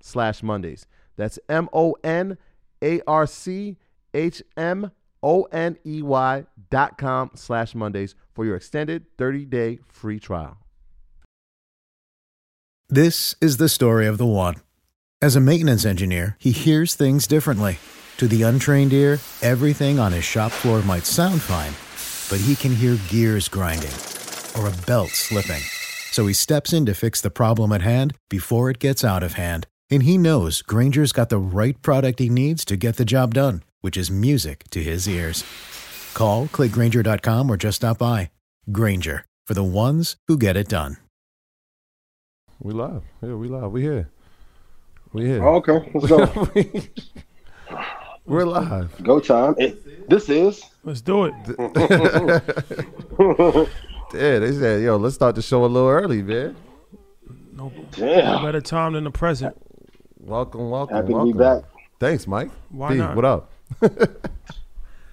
slash Mondays. That's M O N A R C H M O N E Y dot com slash Mondays for your extended 30 day free trial. This is the story of the one. As a maintenance engineer, he hears things differently. To the untrained ear, everything on his shop floor might sound fine, but he can hear gears grinding or a belt slipping. So he steps in to fix the problem at hand before it gets out of hand. And he knows Grainger's got the right product he needs to get the job done, which is music to his ears. Call, click grainger.com, or just stop by. Granger, for the ones who get it done. We live. Yeah, we live. We here. We here. Oh, okay, let's go. We're live. go time. It, this is. Let's do it. Yeah, they said, yo, let's start the show a little early, man. No, no Damn. better time than the present. Welcome, welcome, Happy to be back. Thanks, Mike. Why B, not? what up?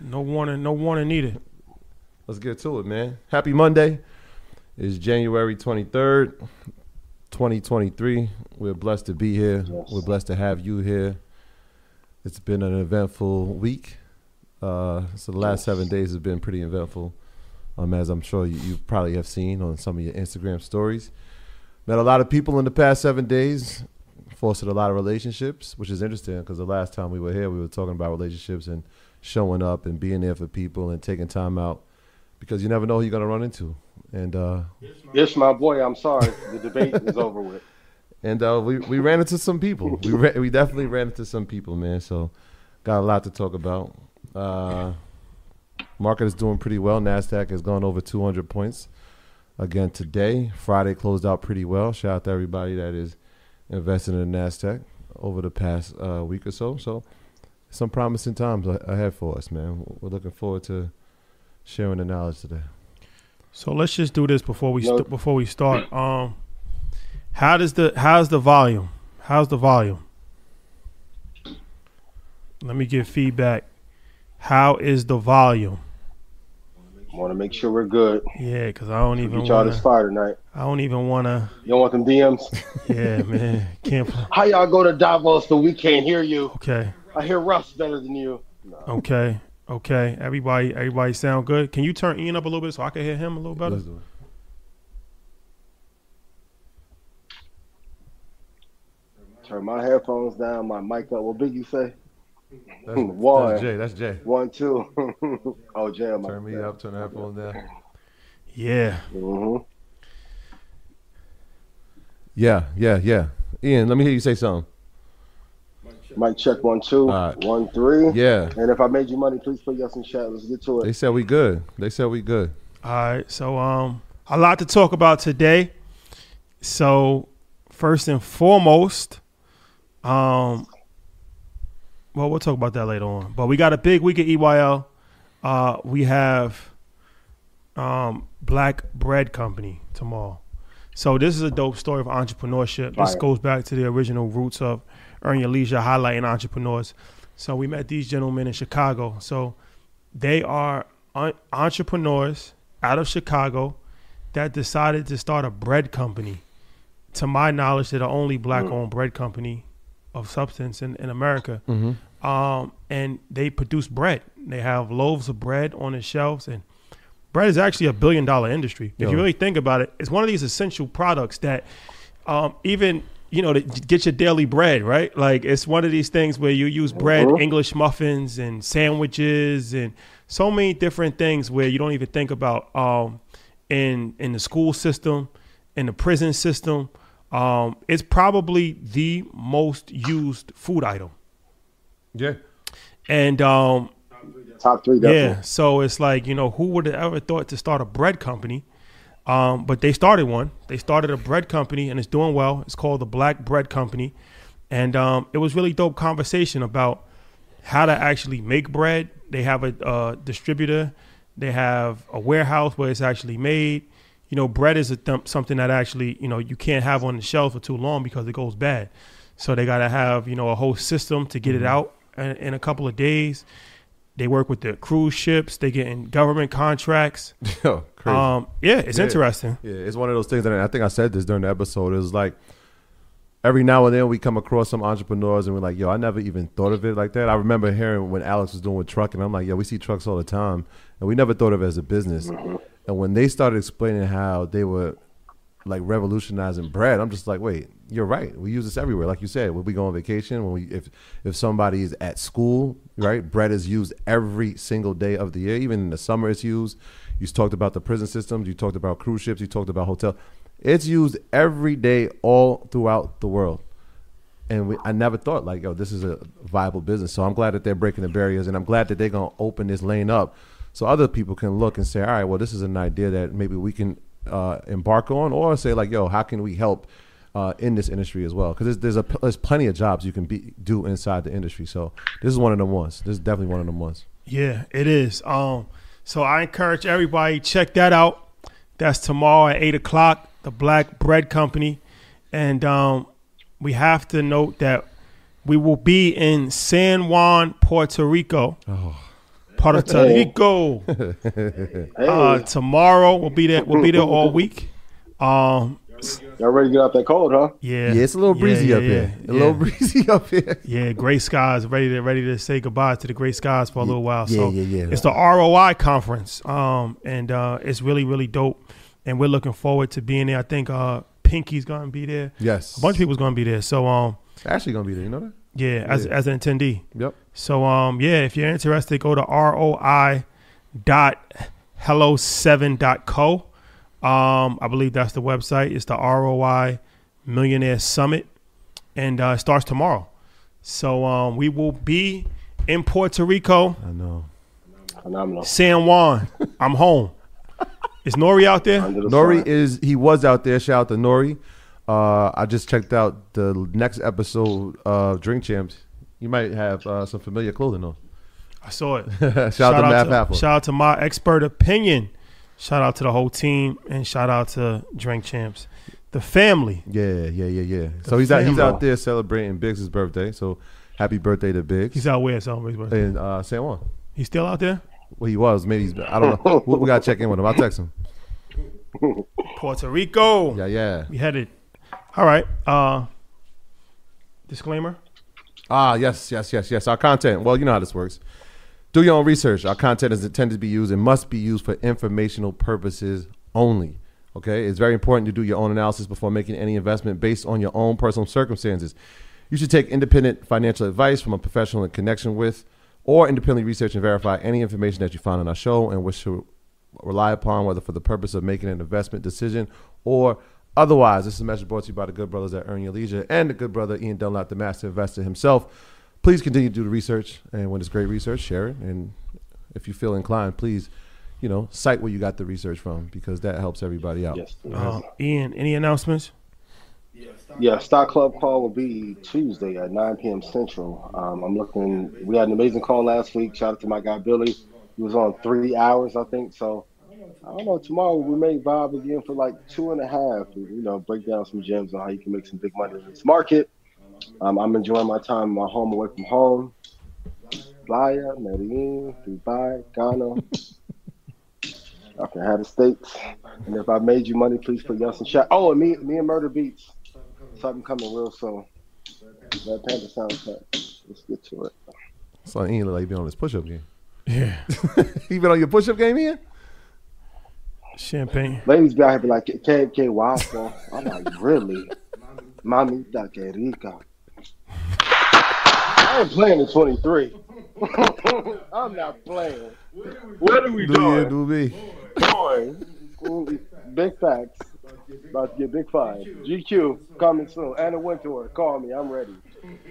No warning. No warning needed. Let's get to it, man. Happy Monday. It's January 23rd, 2023. We're blessed to be here. Yes. We're blessed to have you here. It's been an eventful week. Uh, so the last seven days has been pretty eventful, um, as I'm sure you, you probably have seen on some of your Instagram stories. Met a lot of people in the past seven days, fostered a lot of relationships, which is interesting because the last time we were here, we were talking about relationships and showing up and being there for people and taking time out because you never know who you're going to run into. And uh, Yes, my boy. I'm sorry. The debate is over with. and uh, we we ran into some people. We ra- we definitely ran into some people, man. So got a lot to talk about. Uh, market is doing pretty well. Nasdaq has gone over 200 points again today. Friday closed out pretty well. Shout out to everybody that is invested in Nasdaq over the past uh, week or so. So some promising times ahead for us, man. We're looking forward to sharing the knowledge today. So let's just do this before we st- before we start. Um, how does the how's the volume? How's the volume? Let me get feedback. How is the volume? Want to make sure we're good. Yeah, because I don't even Get y'all this wanna, fire tonight. I don't even wanna. You don't want them DMs? Yeah, man, can't. pl- How y'all go to Davos so we can't hear you? Okay, I hear Russ better than you. okay, okay. Everybody, everybody sound good. Can you turn Ian up a little bit so I can hear him a little better? Let's do it. Turn my headphones down, my mic up. What Big you say? That's, Why? that's Jay. That's Jay. One, two. oh, jail. Turn me up. Turn the headphones down. Yeah. hmm Yeah, yeah, yeah. Ian, let me hear you say something. Mic check one two All right. one three. Yeah. And if I made you money, please put yes in chat. Let's get to it. They said we good. They said we good. All right, so um, a lot to talk about today. So, first and foremost, um, well, we'll talk about that later on. But we got a big week at EYL. Uh, we have um, Black Bread Company tomorrow. So this is a dope story of entrepreneurship. This goes back to the original roots of Earn Your Leisure, highlighting entrepreneurs. So we met these gentlemen in Chicago. So they are un- entrepreneurs out of Chicago that decided to start a bread company. To my knowledge, they're the only black-owned bread company of substance in, in America. Um, and they produce bread. They have loaves of bread on the shelves, and bread is actually a billion-dollar industry. If you really think about it, it's one of these essential products that um, even you know to get your daily bread, right? Like it's one of these things where you use bread, English muffins, and sandwiches, and so many different things where you don't even think about um, in in the school system, in the prison system. Um, it's probably the most used food item, Yeah. and um, Top three, definitely. yeah, so it's like you know who would have ever thought to start a bread company, um, but they started one. They started a bread company and it's doing well. It's called the Black Bread Company, and um, it was really dope conversation about how to actually make bread. They have a uh, distributor. They have a warehouse where it's actually made. You know, bread is a th- something that actually you know you can't have on the shelf for too long because it goes bad. So they got to have you know a whole system to get it out in, in a couple of days. They work with the cruise ships. They get in government contracts. Yo, crazy. Um, yeah, it's Yeah. interesting. Yeah, it's one of those things, and I think I said this during the episode. Is like every now and then we come across some entrepreneurs, and we're like, "Yo, I never even thought of it like that." I remember hearing when Alex was doing with trucking. I'm like, "Yo, we see trucks all the time, and we never thought of it as a business." And when they started explaining how they were like revolutionizing bread, I'm just like, "Wait, you're right. We use this everywhere." Like you said, when we go on vacation, when we if if somebody is at school, right, bread is used every single day of the year. Even in the summer, it's used. You talked about the prison systems. You talked about cruise ships. You talked about hotel. It's used every day, all throughout the world. And we, I never thought like, yo, this is a viable business. So I'm glad that they're breaking the barriers, and I'm glad that they're gonna open this lane up, so other people can look and say, all right, well, this is an idea that maybe we can uh, embark on, or say like, yo, how can we help uh, in this industry as well? Because there's there's, a, there's plenty of jobs you can be do inside the industry. So this is one of them ones. This is definitely one of them ones. Yeah, it is. Um, so I encourage everybody check that out. That's tomorrow at eight o'clock. The Black Bread Company, and um, we have to note that we will be in San Juan, Puerto Rico. Puerto Rico. Hey, Uh, tomorrow we'll be there. We'll be there all week. Um, y'all ready to get out that cold, huh? yeah, Yeah, it's a little breezy yeah, up yeah, here. A yeah. little breezy up here. Yeah, gray skies. Ready to ready to say goodbye to the gray skies for a little while. yeah, so yeah, yeah. it's the ROI conference, um, and uh, it's really really dope. And we're looking forward to being there. I think uh, Pinky's gonna be there. Yes, A bunch of people's gonna be there. So um, Actually, gonna be there. You know that? Yeah, as Yeah. as an attendee. Yep. So um, yeah, if you're interested, go to ROI dot hello seven dot co. Um, I believe that's the website. It's the ROI Millionaire Summit, and uh, it starts tomorrow. So um, we will be in Puerto Rico, I know. Phenomenal. San Juan. I'm home. Is Nori out there? Nori is he was out there. Shout out to Nori. Uh, I just checked out the next episode of Drink Champs. You might have uh, some familiar clothing on. I saw it. shout, out to Matt Paffer. shout out to my expert opinion. Shout out to the whole team, and shout out to Drink Champs, the family. yeah, yeah, yeah, yeah. So he's out, he's out there celebrating Biggs' birthday. So happy birthday to Biggs. He's out where celebrating his birthday? in uh, San Juan. He's still out there. Well, he was. Maybe he's. I don't know. we, we gotta check in with him. I'll text him. Puerto Rico. Yeah, yeah. We headed. All right. Uh disclaimer. Ah, yes, yes, yes, yes. Our content. Well, you know how this works. Do your own research. Our content is intended to be used and must be used for informational purposes only. Okay? It's very important to do your own analysis before making any investment based on your own personal circumstances. You should take independent financial advice from a professional in connection with or independently research and verify any information that you find on our show and wish to rely upon, whether for the purpose of making an investment decision or otherwise. This is a message brought to you by the good brothers at Earn Your Leisure and the good brother Ian Dunlap, the master investor himself. please continue to do the research, and when it's great research, share it. And if you feel inclined, please, you know, cite where you got the research from because that helps everybody out. Yes. Uh, Ian, any announcements? Yeah, Stock Club call will be Tuesday at 9 p.m. Central. Um, I'm looking. We had an amazing call last week. Shout out to my guy Billy. He was on three hours, I think. So I don't know. Tomorrow we may vibe again for like two and a half. You know, break down some gems on how you can make some big money in this market. Um, I'm enjoying my time in my home away from home. Playa, Medellin, Dubai, Ghana. I can have the states. And if I made you money, please put yes in chat. Oh, and me, me and Murda Beatz. Something coming real soon. Red Panther soundtrack. Let's get to it. So Ian look like he been on his push-up game. Yeah. you been on your push-up game, Ian? Champagne. Ladies be out here be like, KK Waffle. I'm like, really? Mamita que rica. I ain't playing at 23. I'm not playing. What are we Do doing? you, do me. Boy, ooh, big facts. About to get big five. GQ coming soon. Anna Wintour, call me. I'm ready.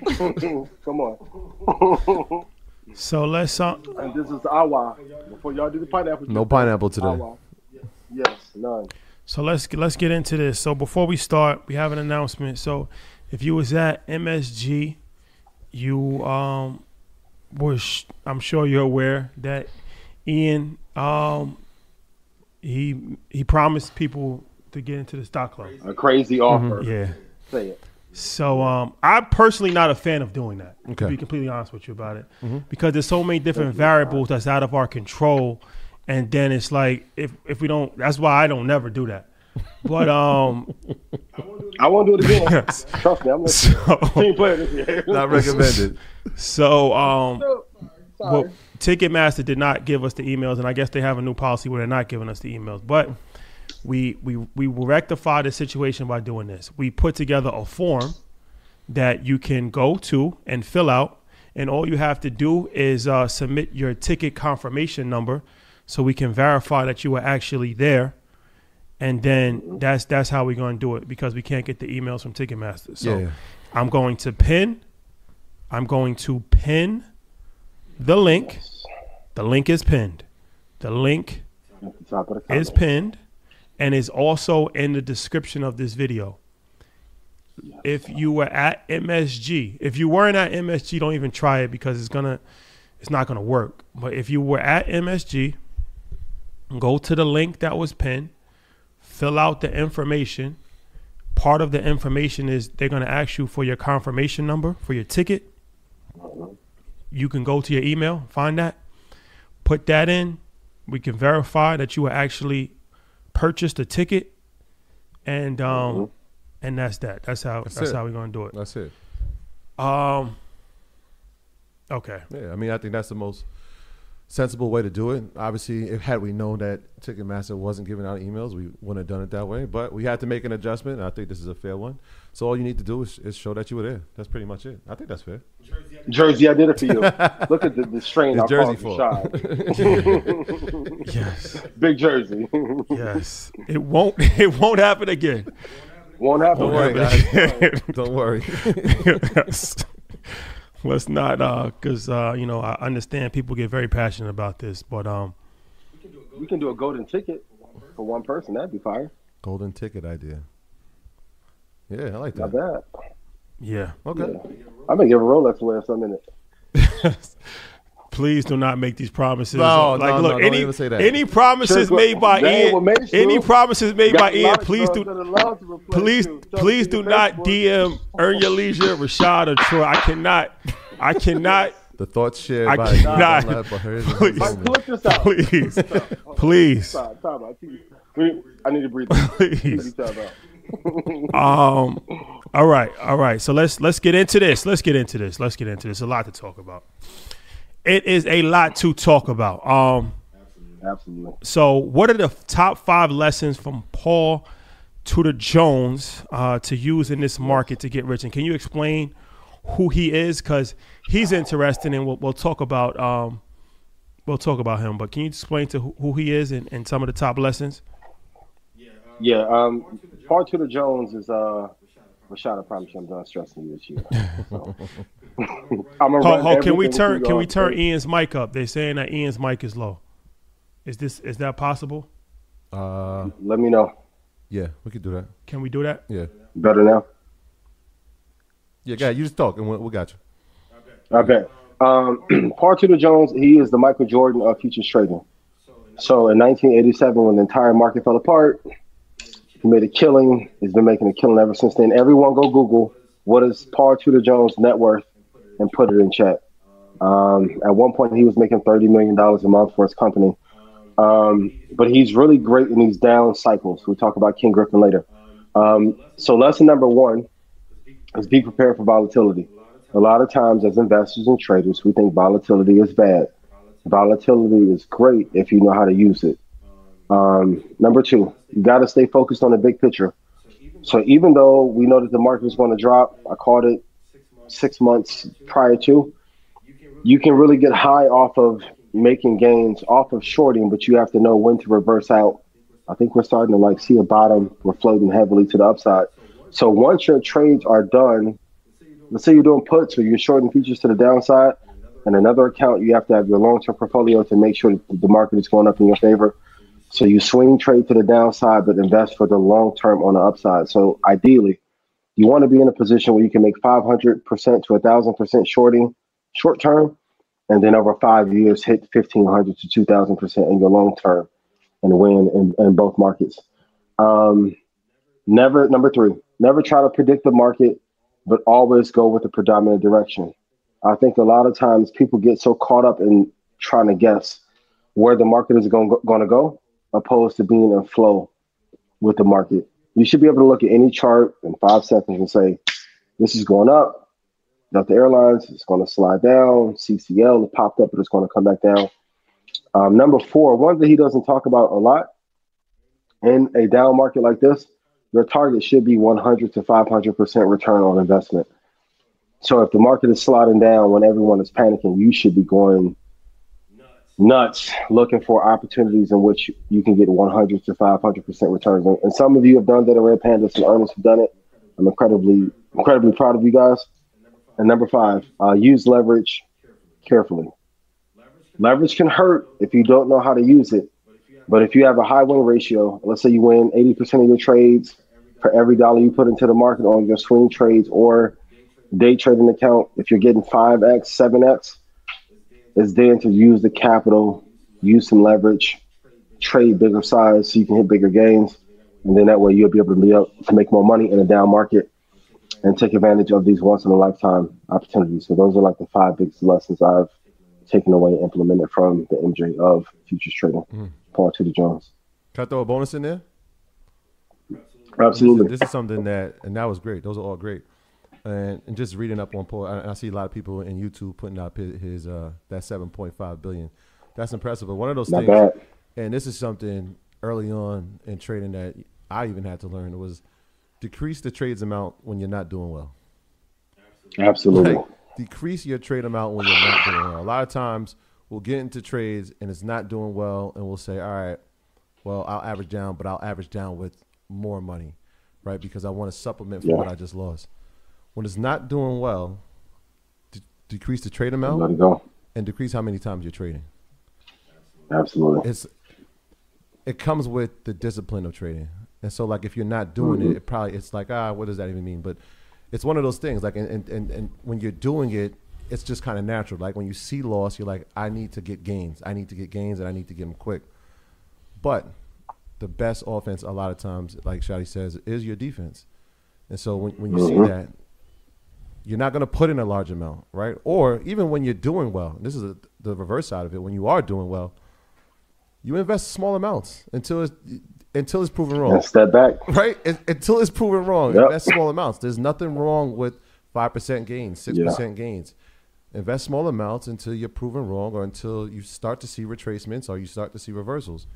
Come on. So let's uh, and this is Awa. Before y'all do the pineapple. No pineapple today. Awa. Yes, none. So let's let's get into this. So before we start, we have an announcement. So if you was at MSG, you um was I'm sure you're aware that Ian um he he promised people to get into the stock club. A crazy offer. Yeah. Say it. So um, I'm personally not a fan of doing that. Okay. To Okay. be completely honest with you about it, because there's so many different variables that's out of our control, and then it's like if if we don't, that's why I don't never do that. But um, I won't do it again. Trust me, I'm listening. so Team player this year. Not recommended. so um, Sorry. well, Ticketmaster did not give us the emails, and I guess they have a new policy where they're not giving us the emails. But we we we will rectify the situation by doing this. We put together a form that you can go to and fill out, and all you have to do is uh, submit your ticket confirmation number, so we can verify that you were actually there. And then that's that's how we're going to do it because we can't get the emails from Ticketmaster. So Yeah. I'm going to pin. I'm going to pin the link. The link is pinned. The link At the top of the is pinned and is also in the description of this video. If you were at MSG, if you weren't at MSG, don't even try it because it's gonna it's not gonna work. But if you were at MSG, go to the link that was pinned, fill out the information. Part of the information is they're gonna ask you for your confirmation number for your ticket. You can go to your email, find that, put that in. We can verify that you were actually purchased a ticket, and um, and that's that. That's how that's, it. how we're gonna do it. That's it. Um. Okay. Yeah, I mean, I think that's the most sensible way to do it. Obviously, if had we known that Ticketmaster wasn't giving out emails, we wouldn't have done it that way. But we had to make an adjustment, and I think this is a fair one. So all you need to do is, is show that you were there. That's pretty much it. I think that's fair. Jersey, I did it for you. Look at the, the strain It's I Jersey fault. Yes. Big Jersey. yes. It won't. It won't happen again. Won't happen. Don't worry. Don't worry. Yes. Let's not, uh, because uh, you know, I understand people get very passionate about this, but um, We can do a golden ticket for one person. That'd be fire. Golden ticket idea. Yeah, I like that Not that. bad. yeah. Okay. i'm gonna give a Rolex away or something in it. Please do not make these promises. No, like, no, look, no, don't any even say that. any promises Sure, made by Ian, what any promises made by Ian, please do, that love to replace please, you. Please do not DM Earn Your Leisure, Rashad or Troy. I cannot, I cannot, The thoughts shared I by cannot- Dunlap are Please. Mike, moment. clip this out. please, please. Stop, stop, I I need to breathe. Please. Keep each other out. Um. All right. All right. So let's let's get into this. Let's get into this. Let's get into this. A lot to talk about. It is a lot to talk about. Um. Absolutely. So, what are the top five lessons from Paul Tudor Jones uh, to use in this market to get rich? And can you explain who he is? Because he's interesting, and we'll, we'll talk about um, we'll talk about him. But can you explain to who, who he is and, and some of the top lessons? Yeah, um, Paul Tudor Jones is uh, Rashad. I promise you, I'm done stressing you this year. So, I'm gonna Ho, run ho, can we turn can we y'all. turn Ian's mic up? They're saying that Ian's mic is low. Is this is that possible? Uh, Let me know. yeah, we could do that. Can we do that? Yeah, Better now. yeah, guy, you just talk and we, we got you. Okay. Um, Paul Tudor Jones, he is the Michael Jordan of futures trading. So in 1987, when the entire market fell apart, he made a killing. He's been making a killing ever since then. Everyone go Google what is Paul Tudor Jones' net worth and put it in chat. Um, at one point, he was making $30 million a month for his company. Um, but he's really great in these down cycles. We'll talk about Ken Griffin later. Um, so lesson number one is be prepared for volatility. A lot of times, as investors and traders, we think volatility is bad. Volatility is great if you know how to use it. Um, number two, you got to stay focused on the big picture. So even though we know that the market is going to drop, I called it six months prior to, you can really get high off of making gains, off of shorting, but you have to know when to reverse out. I think we're starting to like see a bottom. We're floating heavily to the upside. So once your trades are done, let's say you're doing puts or you're shorting futures to the downside, and another account you have to have your long-term portfolio to make sure the market is going up in your favor. So you swing trade to the downside, but invest for the long term on the upside. So ideally, you want to be in a position where you can make 500% to 1,000% shorting short term, and then over five years hit 1,500 to 2,000% in your long term and win in, in both markets. Um, never, number three, never try to predict the market, but always go with the predominant direction. I think a lot of times people get so caught up in trying to guess where the market is going, going to go, opposed to being in flow with the market. You should be able to look at any chart in five seconds and say, this is going up. Delta Airlines is going to slide down. CCL popped up, but it's going to come back down. Um, number four, one that he doesn't talk about a lot in a down market like this, your target should be 100 to 500% return on investment. So if the market is sliding down when everyone is panicking, you should be going nuts looking for opportunities in which you can get 100 to 500% returns. And, some of you have done that at Red Panda, some earners have done it. I'm incredibly, incredibly proud of you guys. And number five, uh, use leverage carefully. Leverage can hurt if you don't know how to use it. But if you have a high win ratio, let's say you win 80% of your trades for every dollar you put into the market on your swing trades or day trading account, if you're getting 5x, 7x, it's then to use the capital, use some leverage, trade bigger size so you can hit bigger gains. And then that way you'll be able to be to make more money in a down market and take advantage of these once in a lifetime opportunities. So those are like the five biggest lessons I've taken away and implemented from the MJ of futures trading. Mm. Paul Tudor Jones. Can I throw a bonus in there? Absolutely. This is something that, and that was great. Those are all great. And, and just reading up on Paul, I, I see a lot of people in YouTube putting up his, his uh, that 7.5 billion. That's impressive. But one of those Not things, bad. and this is something early on in trading that I even had to learn was decrease the trades amount when you're not doing well. Absolutely. Like, decrease your trade amount when you're not doing well. A lot of times we'll get into trades and it's not doing well, and we'll say, all right, well, I'll average down, but I'll average down with more money, right? Because I want to supplement for Yeah. what I just lost. When it's not doing well, de- decrease the trade Let amount it go. and decrease how many times you're trading. Absolutely. It's it comes with the discipline of trading. And so like if you're not doing it, it probably it's like, ah, what does that even mean? But it's one of those things. Like and and, and, when you're doing it, it's just kind of natural. Like when you see loss, you're like, I need to get gains. I need to get gains and I need to get them quick. But the best offense a lot of times, like Shadi says, is your defense. And so when, when you see that, you're not going to put in a large amount, right? Or even when you're doing well, this is a, the reverse side of it. When you are doing well, you invest small amounts until it's until it's proven wrong, step back. right? Un- Until it's proven wrong, Yep. invest small amounts. There's nothing wrong with five percent gains, six percent gains. Invest small amounts until you're proven wrong, or until you start to see retracements, or you start to see reversals.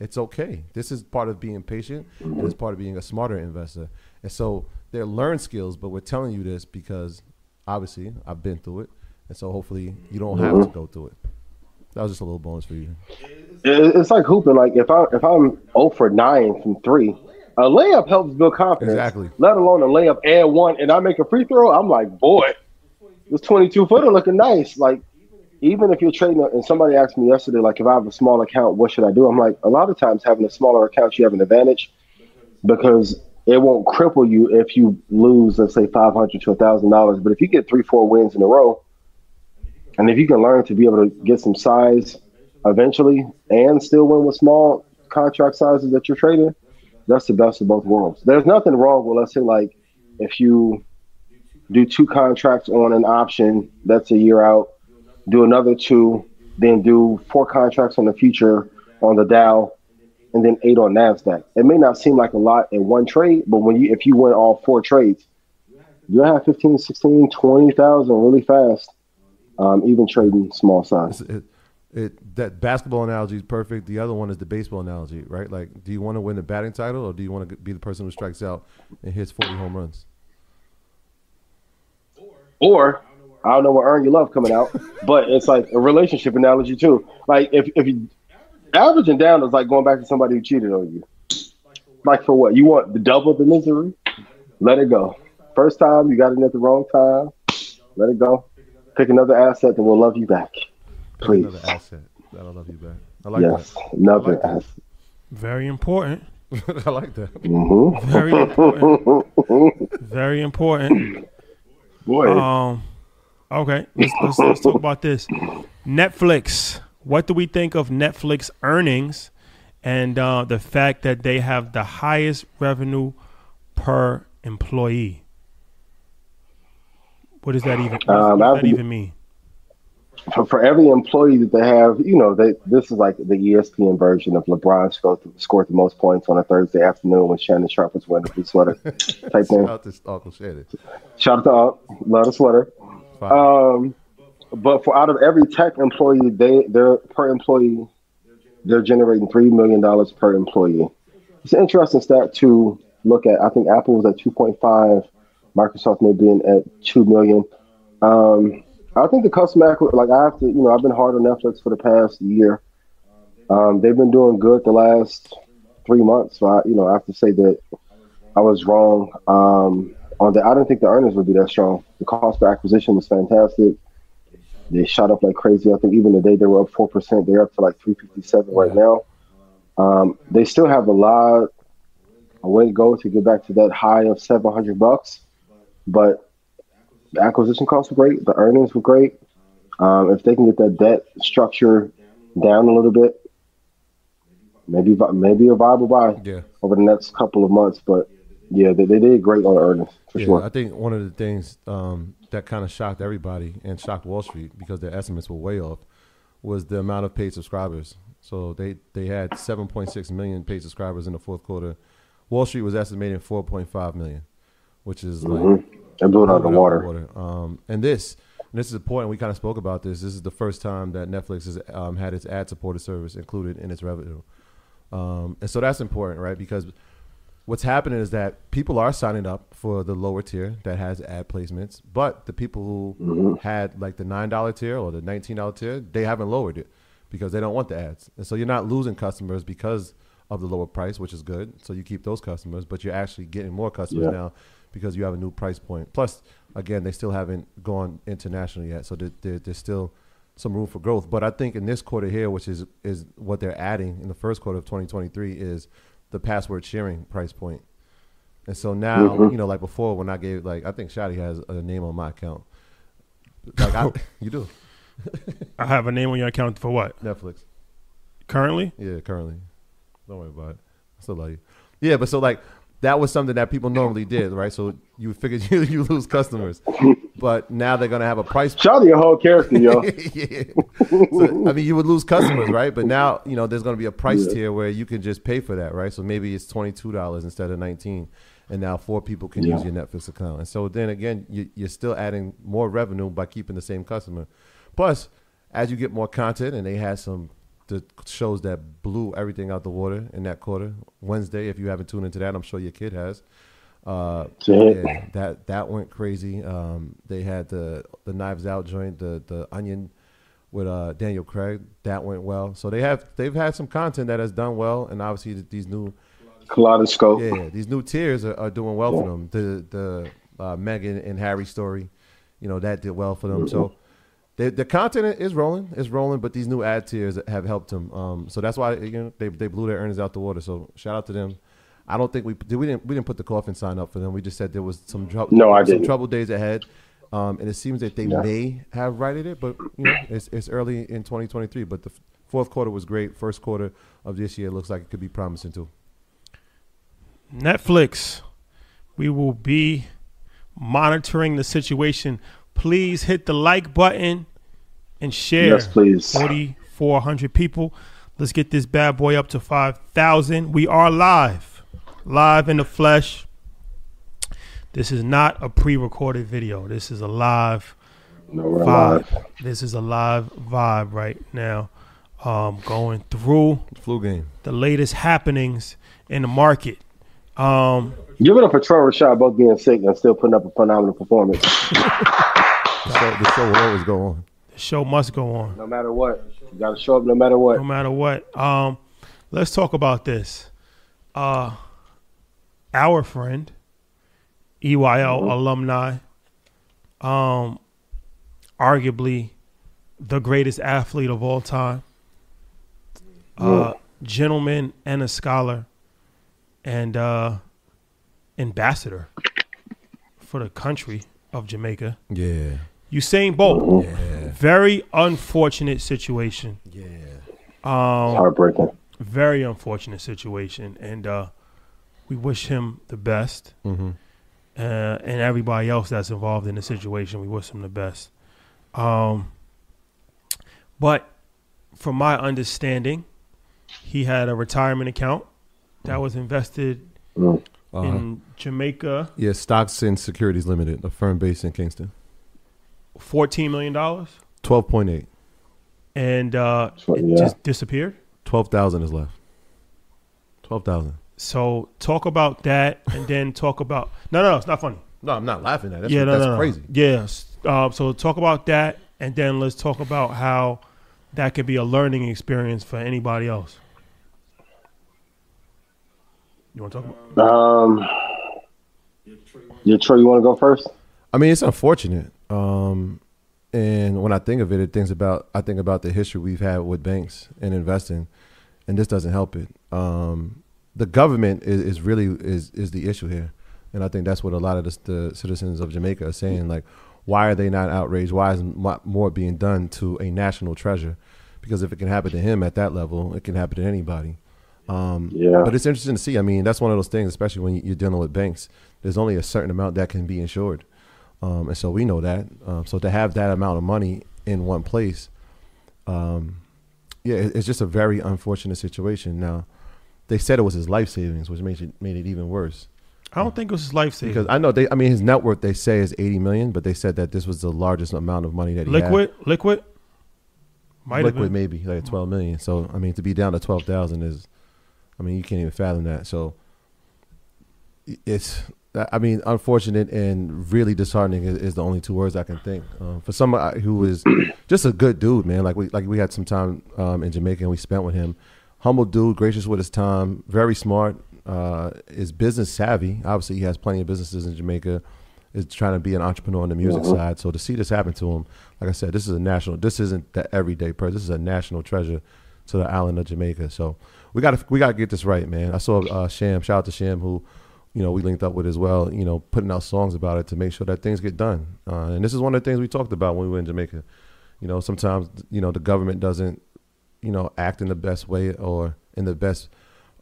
It's okay. This is part of being patient, and it's part of being a smarter investor. And so they're learned skills, but we're telling you this because obviously I've been through it, and so hopefully you don't have to go through it. That was just a little bonus for you. It's like hooping. Like if I if I'm 0 for nine from three, a layup helps build confidence. Exactly. Let alone a layup and one, and I make a free throw. I'm like, boy, this 22 footer looking nice. Like, even if you're trading, and somebody asked me yesterday, like, if I have a small account, what should I do? I'm like, a lot of times having a smaller account, you have an advantage because it won't cripple you if you lose, let's say, 500 to $1,000. But if you get three, four wins in a row, and if you can learn to be able to get some size eventually and still win with small contract sizes that you're trading, that's the best of both worlds. There's nothing wrong with, let's say, like, if you do two contracts on an option that's a year out, do another two, then do four contracts on the future on the Dow, and then eight on Nasdaq. It may not seem like a lot in one trade, but when you if you win all four trades, you'll have 15, 16, 20,000 really fast, um, even trading small size. It, it, that basketball analogy is perfect. The other one is the baseball analogy, right? Like, do you want to win the batting title, or do you want to be the person who strikes out and hits 40 home runs? Or I don't know what earn your love coming out, but it's like a relationship analogy too. Like if if you averaging down is like going back to somebody who cheated on you. Like for what? You want the double the misery? Let it go. First time you got it at the wrong time. Let it go. Pick another asset that will love you back. Please. Another asset that'll love you back. I like yes, that. another like that. asset. Very important. I like that. hmm Very important. Very important. Boy, Um, okay, let's, let's let's talk about this. Netflix. What do we think of Netflix earnings and uh, the fact that they have the highest revenue per employee? What does that even? Um, what does that even mean? for, for every employee that they have, you know, they, this is like the ESPN version of LeBron scored, scored the most points on a Thursday afternoon when Shannon Sharpe was wearing a blue sweater type thing. Shout out to Uncle Shannon. Shout out to Unc, love the sweater. Um, but for out of every tech employee, they they're per employee, they're generating three million dollars per employee. It's an interesting stat to look at. I think Apple was at two point five, Microsoft may be at two million. Um, I think the customer like I have to, you know, I've been hard on Netflix for the past year. Um, they've been doing good the last three months. So I, you know, I have to say that I was wrong um, on that. I didn't think the earnings would be that strong. The cost per acquisition was fantastic. They shot up like crazy. I think even the day they were up four percent, they're up to like three fifty seven right now. Um, they still have a lot a way to go to get back to that high of seven hundred bucks, but the acquisition costs were great. The earnings were great. Um, if they can get that debt structure down a little bit, maybe maybe a viable buy yeah. over the next couple of months. But yeah, they, they did great on earnings for Yeah, sure. I think one of the things um, that kind of shocked everybody and shocked Wall Street because their estimates were way off was the amount of paid subscribers. So they, they had 7.6 million paid subscribers in the fourth quarter. Wall Street was estimating 4.5 million, which is like Mhm. They blew it out of the it water. Um, and this, and this is important. We kind of spoke about this. This is the first time that Netflix has um, had its ad-supported service included in its revenue, um, and so that's important, right? Because what's happening is that people are signing up for the lower tier that has ad placements, but the people who Mm-hmm. had like the nine dollar tier or the nineteen dollar tier, they haven't lowered it because they don't want the ads, and so you're not losing customers because of the lower price, which is good. So you keep those customers, but you're actually getting more customers Yeah. now because you have a new price point. Plus, again, they still haven't gone international yet, so there, there, there's still some room for growth. But I think in this quarter here, which is is what they're adding in the first quarter of 2023, is the password sharing price point. And so now, Mhm. you know, like before, when I gave like I think Shadi has a name on my account. Like I, you do I have a name on your account for what? Netflix. Currently? Yeah, currently. Don't worry about it. I still love you. Yeah, but so like that was something that people normally did, right? So you figured you, you lose customers, but now they're gonna have a price. Charlie, a whole character, yo. yeah. So, I mean, you would lose customers, right? But now you know there's gonna be a price Yeah. tier where you can just pay for that, right? So maybe it's twenty two dollars instead of nineteen, and now four people can Yeah. use your Netflix account. And so then again, you, you're still adding more revenue by keeping the same customer. Plus, as you get more content, and they had some the shows that blew everything out the water in that quarter. Wednesday, if you haven't tuned into that, I'm sure your kid has. Uh, It's a hit. yeah, that that went crazy. Um, they had the the Knives Out joint, the the Onion with uh, Daniel Craig. That went well. So they have they've had some content that has done well, and obviously these new Kaleidoscope. yeah these new tiers are, are doing well for them. The the uh, Meghan and Harry story you know that did well for them. So they, the content is rolling, it's rolling, but these new ad tiers have helped them. Um, so that's why you know they they blew their earnings out the water. So shout out to them. I don't think we did. We didn't we didn't put the coffin sign up for them. We just said there was some trouble. No, I some didn't. trouble days ahead. Um, and it seems that they Yeah. may have righted it, but you know it's it's early in 2023. But the fourth quarter was great. First quarter of this year looks like it could be promising too. Netflix, we will be monitoring the situation. Please hit the like button and share. Yes, please. 4,400 people. Let's get this bad boy up to 5,000. We are live, live in the flesh. This is not a pre recorded video. This is a live No, vibe. live. This is a live vibe right now. Um, going through the Flu game. the latest happenings in the market. Um, Give it up for Trevor Rashad both being sick and still putting up a phenomenal performance. The show, the show will always go on. the show must go on. No matter what. You got to show up no matter what. no matter what. Um, let's talk about this. Uh, our friend, EYL alumni, um, arguably the greatest athlete of all time, uh, gentleman and a scholar, and uh, ambassador for the country of Jamaica. Yeah. Usain Bolt. Yeah. Very unfortunate situation. Yeah. Um, Heartbreaking. very unfortunate situation, and uh, we wish him the best. Mm-hmm. Uh, and everybody else that's involved in the situation, we wish him the best. Um, but from my understanding, he had a retirement account that was invested. Uh-huh. in Jamaica, Yeah, Stocks and Securities Limited, a firm based in Kingston. fourteen million dollars, Twelve point eight. and uh, it yeah. just disappeared. Twelve thousand is left. Twelve thousand. So talk about that, and then talk about no, no, it's not funny. No, I'm not laughing at it. That's, yeah, no, that's no, no. crazy. Yes. Uh, so talk about that, and then let's talk about how that could be a learning experience for anybody else. You want to talk about? Um, yeah, Troy, you want to go first? I mean, it's unfortunate. Um, and when I think of it, it thinks about I think about the history we've had with banks and investing, and this doesn't help it. Um, the government is, is really is is the issue here, and I think that's what a lot of the, the citizens of Jamaica are saying. Like, why are they not outraged? Why is more being done to a national treasure? Because if it can happen to him at that level, it can happen to anybody. Um, Yeah. But it's interesting to see. I mean, that's one of those things, especially when you're dealing with banks. There's only a certain amount that can be insured, um, and so we know that. Um, so to have that amount of money in one place, um, yeah, it's just a very unfortunate situation. Now, they said it was his life savings, which made it made it even worse. I don't think it was his life savings. Because I know they, I mean, his net worth they say is 80 million, but they said that this was the largest amount of money that he liquid, liquid, might had. have Liquid, maybe like 12 million. So I mean, to be down to 12,000 is, I mean, you can't even fathom that. So it's, I mean, unfortunate and really disheartening is, is the only two words I can think. Um, for somebody who is just a good dude, man. Like we like we had some time um, in Jamaica and we spent with him. Humble dude, gracious with his time, very smart. Uh, is business savvy. Obviously, he has plenty of businesses in Jamaica. Is trying to be an entrepreneur on the music Mhm. side. So to see this happen to him, like I said, this is a national. This isn't the everyday person. This is a national treasure to the island of Jamaica. So we got to we got to get this right, man. I saw uh, Sham. Shout out to Sham who you know, we linked up with as well, you know, putting out songs about it to make sure that things get done. Uh, and this is one of the things we talked about when we were in Jamaica. You know, sometimes, you know, the government doesn't, you know, act in the best way or in the best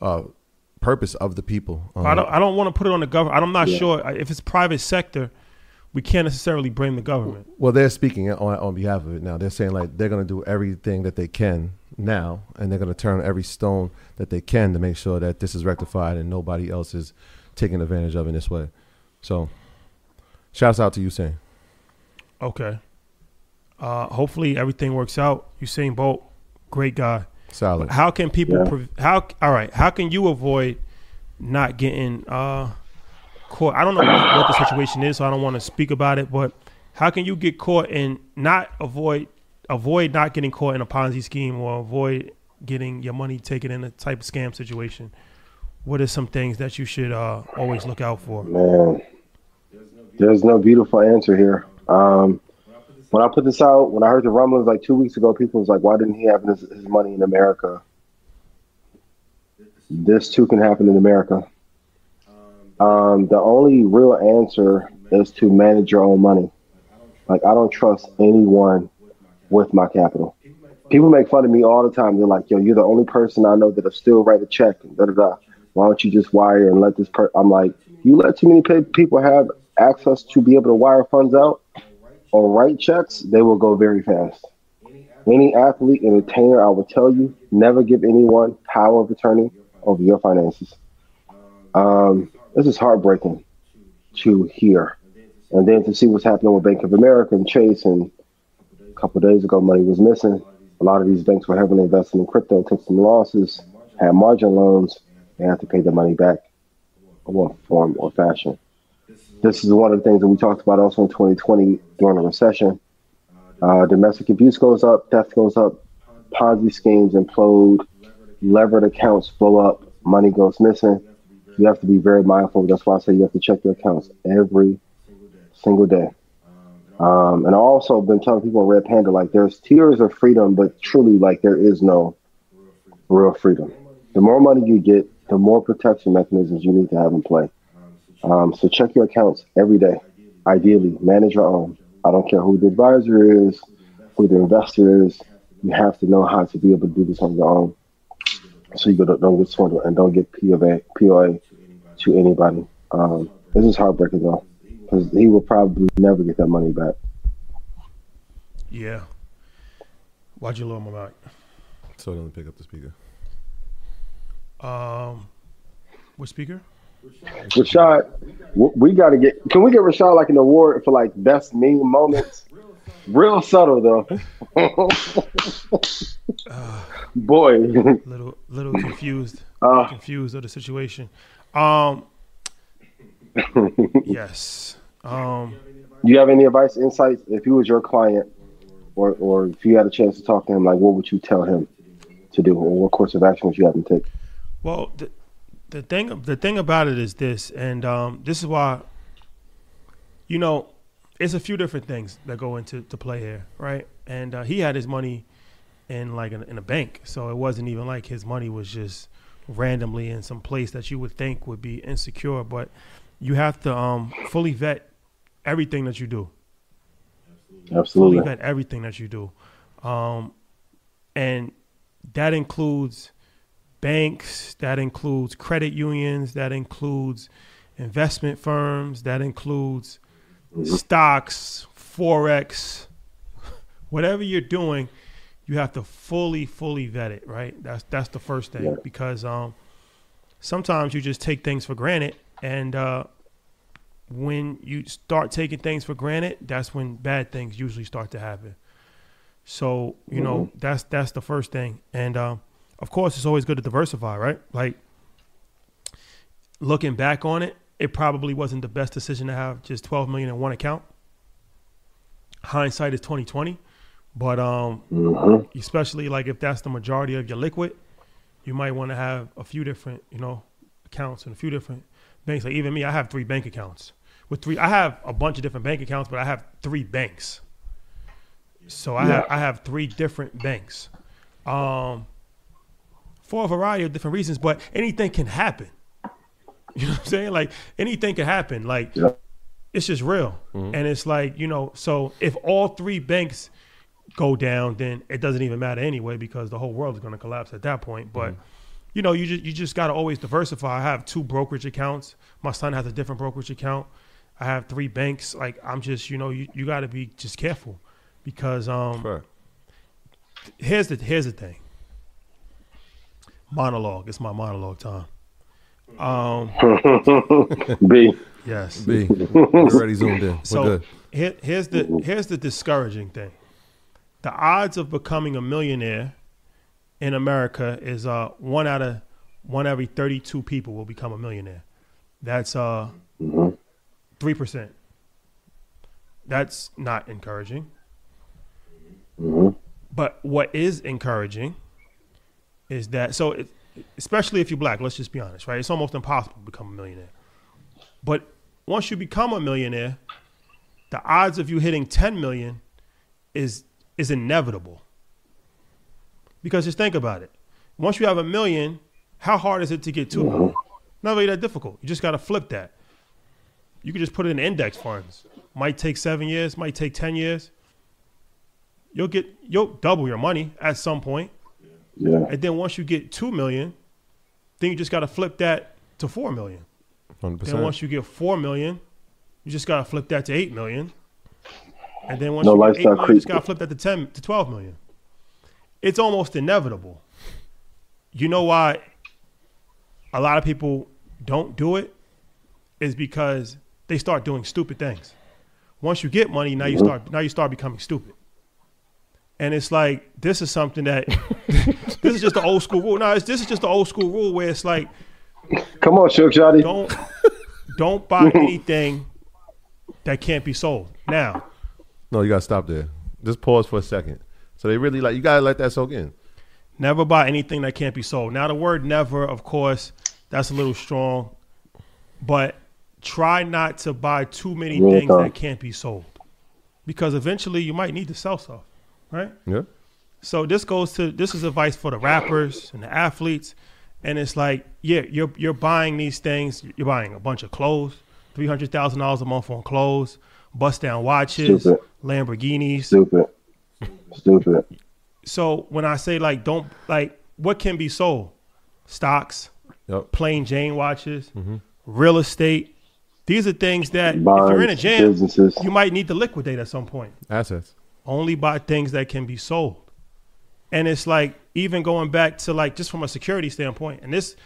uh, purpose of the people. Um, I don't. I don't want to put it on the government. I'm not Yeah. sure if it's private sector. We can't necessarily blame the government. well, they're speaking on, on behalf of it now. They're saying like they're going to do everything that they can now, and they're going to turn every stone that they can to make sure that this is rectified and nobody else is taking advantage of in this way. So, shouts out to you, saying. Okay. Uh, hopefully everything works out. Usain Bolt, great guy. Solid. How can people? Yeah. Pre- how? All right. How can you avoid not getting uh, caught? I don't know what, what the situation is, so I don't want to speak about it. But how can you get caught and not avoid avoid not getting caught in a Ponzi scheme or avoid getting your money taken in a type of scam situation? What are some things that you should uh, always look out for? Man, there's no beautiful answer here. Um, when I put this out, when I heard the rumblings like two weeks ago, people was like, "Why didn't he have his, his money in America?" This too can happen in America. Um, the only real answer is to manage your own money. Like I don't trust anyone with my capital. People make fun of me all the time. They're like, "Yo, you're the only person I know that'll still write a check." Da da da. Why don't you just wire and let this per? I'm like, you let too many people have access to be able to wire funds out or write checks, they will go very fast. Any athlete, entertainer, I will tell you, never give anyone power of attorney over your finances. Um, this is heartbreaking to hear. And then to see what's happening with Bank of America and Chase, and a couple days ago, money was missing. A lot of these banks were heavily invested in crypto, took some losses, had margin loans, they have to pay the money back in one form or fashion. This is one of the things that we talked about also in 2020 during the recession. Uh, domestic abuse goes up, theft goes up, Ponzi schemes implode, levered accounts blow up, money goes missing. You have to be very mindful. That's why I say you have to check your accounts every single day. Um, and I also been telling people on Red Panda like there's tiers of freedom, but truly like there is no real freedom. The more money you get, the more protection mechanisms you need to have in play. Um, so check your accounts every day. Ideally, manage your own. I don't care who the advisor is, who the investor is. You have to know how to be able to do this on your own, so you don't get swindled and don't get POA, POA to anybody. Um, this is heartbreaking though, because he will probably never get that money back. Yeah. Why'd you lower my mic? So don't pick up the speaker. Um, what speaker? Rashad, we got to get. Can we get Rashad like an award for like best meme moments? Real subtle though. uh, Boy, little little confused, uh, confused of the situation. Um, yes. Um, do you have any advice, insights? If he was your client, or or if you had a chance to talk to him, like what would you tell him to do, or what course of action would you have him take? Well, the, the thing the thing about it is this, and um, this is why, you know, it's a few different things that go into to play here, right? And uh, he had his money in like in, in, a bank, so it wasn't even like his money was just randomly in some place that you would think would be insecure. But you have to um, fully vet everything that you do. Absolutely, fully vet everything that you do, um, and that includes banks, that includes credit unions, that includes investment firms, that includes stocks, forex, whatever you're doing, you have to fully, fully vet it, right? That's that's the first thing yeah. because um, sometimes you just take things for granted, and uh, when you start taking things for granted, that's when bad things usually start to happen. So you mm-hmm. know that's that's the first thing, and um, of course, it's always good to diversify, right? Like looking back on it, it probably wasn't the best decision to have just 12 million in one account. Hindsight is 2020, but um, mm-hmm. especially like if that's the majority of your liquid, you might want to have a few different, you know, accounts and a few different banks. Like even me, I have three bank accounts. With three, I have a bunch of different bank accounts, but I have three banks. So I yeah. have I have three different banks. Um, for a variety of different reasons, but anything can happen. You know what I'm saying? Like anything can happen. Like yeah. it's just real. Mm-hmm. And it's like, you know, so if all three banks go down, then it doesn't even matter anyway because the whole world is going to collapse at that point. But mm-hmm. you know, you just you just got to always diversify. I have two brokerage accounts. My son has a different brokerage account. I have three banks. Like I'm just, you know, you, you got to be just careful because um sure. here's the here's the thing monologue. It's my monologue time. Um, B. Yes. B. We're already zoomed in. We're so good. Here, here's the here's the discouraging thing. The odds of becoming a millionaire in America is uh one out of one every thirty two people will become a millionaire. That's uh 3 mm-hmm. percent. That's not encouraging. Mm-hmm. But what is encouraging is that so it, especially if you're black let's just be honest right it's almost impossible to become a millionaire but once you become a millionaire the odds of you hitting 10 million is is inevitable. Because just think about it. Once you have a million, how hard is it to get 2 million? Not really that difficult. You just got to flip that. You can just put it in index funds. Might take seven years, might take 10 years. You'll get, you'll double your money at some point. Yeah. And then once you get 2 million, then you just got to flip that to 4 million. Hundred Then once you get 4 million, you just got to flip that to 8 million. And then once No you get 8 lifestyle million, you just got to flip that to 10 to 12 million. It's almost inevitable. You know why a lot of people don't do it is because they start doing stupid things. Once you get money, now you Mm-hmm. start now you start becoming stupid. And it's like this is something that this is just the old school rule. No, it's, this is just the old school rule where it's like Come on, Shook Johnny. don't don't buy anything that can't be sold. Now, No, you gotta stop there. Just pause for a second. So they really like you gotta let that soak in. never buy anything that can't be sold. Now, the word never, of course, that's a little strong, but try not to buy too many Real things talk. that can't be sold because eventually you might need to sell stuff, right? Yeah. So this goes to this is advice for the rappers and the athletes, and it's like, yeah, you're you're buying these things. You're buying a bunch of clothes, three hundred thousand dollars a month on clothes, bust down watches, Stupid. Lamborghinis. Stupid. Stupid. So when I say like, don't like, what can be sold? Stocks, Yep. plain Jane watches, mm-hmm. real estate. These are things that if you're in a jam, businesses. you might need to liquidate at some point. Assets. only buy things that can be sold. And it's like even going back to like just from a security standpoint, and this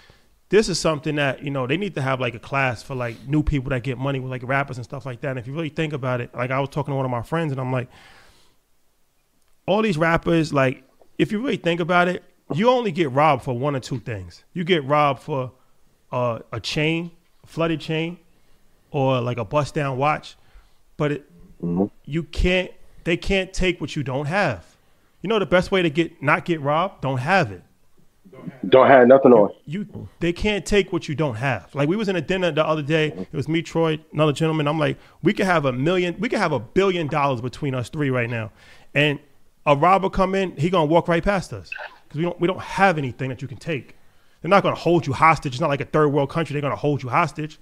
this is something that you know they need to have like a class for like new people that get money with like rappers and stuff like that. And if you really think about it, like I was talking to one of my friends, and I'm like, all these rappers, like if you really think about it, you only get robbed for one or two things. You get robbed for uh, a chain, flooded chain, or like a bust down watch, but it, you can't. They can't take what you don't have. You know the best way to get not get robbed? Don't have it. Don't have nothing on. You they can't take what you don't have. Like we was in a dinner the other day. It was me, Troy, another gentleman. I'm like, we could have a million, we could have a billion dollars between us three right now, and a robber come in, he gonna walk right past us because we don't we don't have anything that you can take. They're not gonna hold you hostage. It's not like a third world country. They're gonna hold you hostage,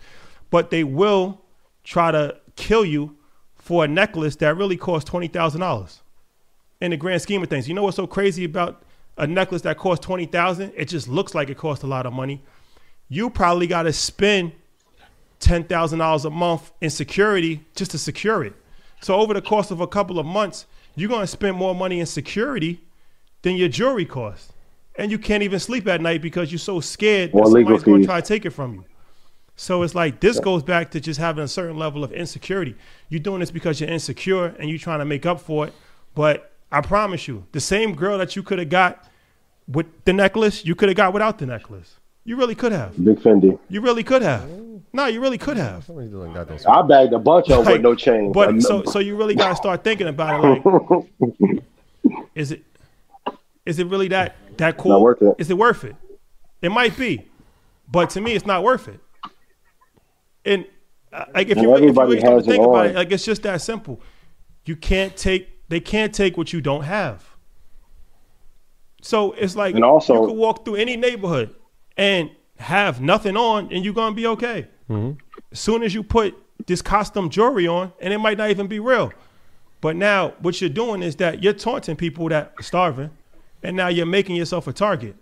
but they will try to kill you for a necklace that really costs twenty thousand dollars in the grand scheme of things. You know what's so crazy about a necklace that costs twenty thousand? It just looks like it costs a lot of money. You probably got to spend ten thousand dollars a month in security just to secure it. So over the course of a couple of months, you're gonna spend more money in security than your jewelry costs, and you can't even sleep at night because you're so scared Or that somebody's gonna try to take it from you. So it's like this goes back to just having a certain level of insecurity. You're doing this because you're insecure and you're trying to make up for it. But I promise you, the same girl that you could have got with the necklace, you could have got without the necklace. You really could have. Big Fendi. You really could have. No, you really could have. Somebody doing got those. I bagged a bunch of them Like, with no chain. But so so you really gotta start thinking about it like is it is it really that that cool? Not worth it. Is it worth it? It might be. But to me it's not worth it. And uh, like if you Well, really, if you really start to has think about it, like it's just that simple. You can't take they can't take what you don't have. So it's like And also- you could walk through any neighborhood and have nothing on and you're gonna be okay. Mm-hmm. As soon as you put this costume jewelry on, and it might not even be real. But now what you're doing is that you're taunting people that are starving, and now you're making yourself a target.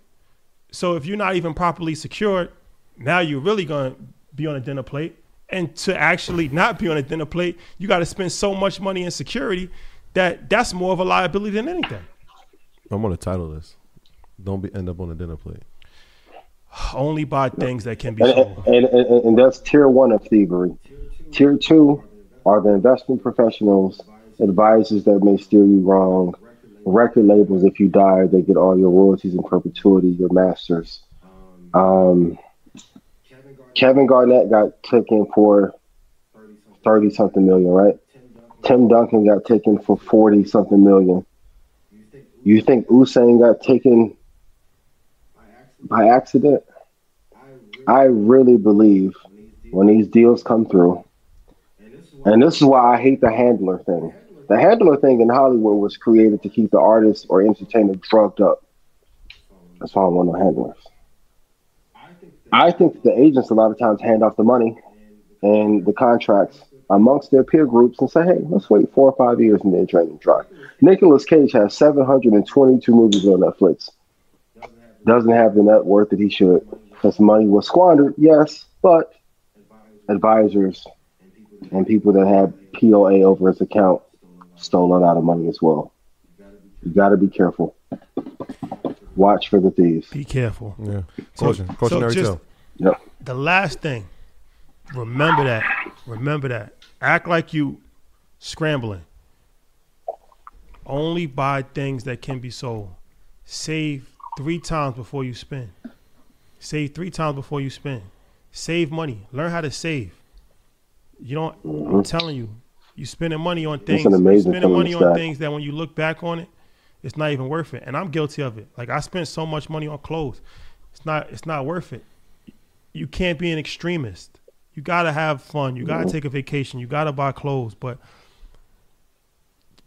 So if you're not even properly secured, now you're really gonna be on a dinner plate. And to actually not be on a dinner plate, you got to spend so much money in security that that's more of a liability than anything. I'm gonna title this. Don't be end up on a dinner plate. Only buy things that can be and, sold. and, and, and that's tier one of thievery. Tier two are the investment professionals, advisors that may steer you wrong, record labels. If you die, they get all your royalties in perpetuity, your masters. Um, Kevin Garnett got taken for 30 something million, right? Tim Duncan got taken for 40 something million. You think Usain got taken by accident? I really believe when these deals come through, And this is why I hate the handler thing. The handler thing in Hollywood was created to keep the artist or entertainer drugged up. That's why I want no handlers. I think the agents a lot of times hand off the money and the contracts amongst their peer groups and say, hey, let's wait four or five years and then drain and dry. Nicolas Cage has 722 movies on Netflix. Doesn't have the net worth that he should. His money was squandered, yes, but advisors and people that had POA over his account stole a lot of money as well. You got to be careful. Watch for the thieves. Be careful. Yeah. Caution. Cautionary just- tale. Yep. The last thing, remember that. Remember that. Act like you scrambling. Only buy things that can be sold. Save three times before you spend. Save three times before you spend. Save money. Learn how to save. You don't. I'm telling you, you spending money on things. an amazing spending money on things that when you look back on it, it's not even worth it. And I'm guilty of it. Like I spent so much money on clothes. It's not. It's not worth it. You can't be an extremist. You gotta have fun. You gotta take a vacation. You gotta buy clothes, but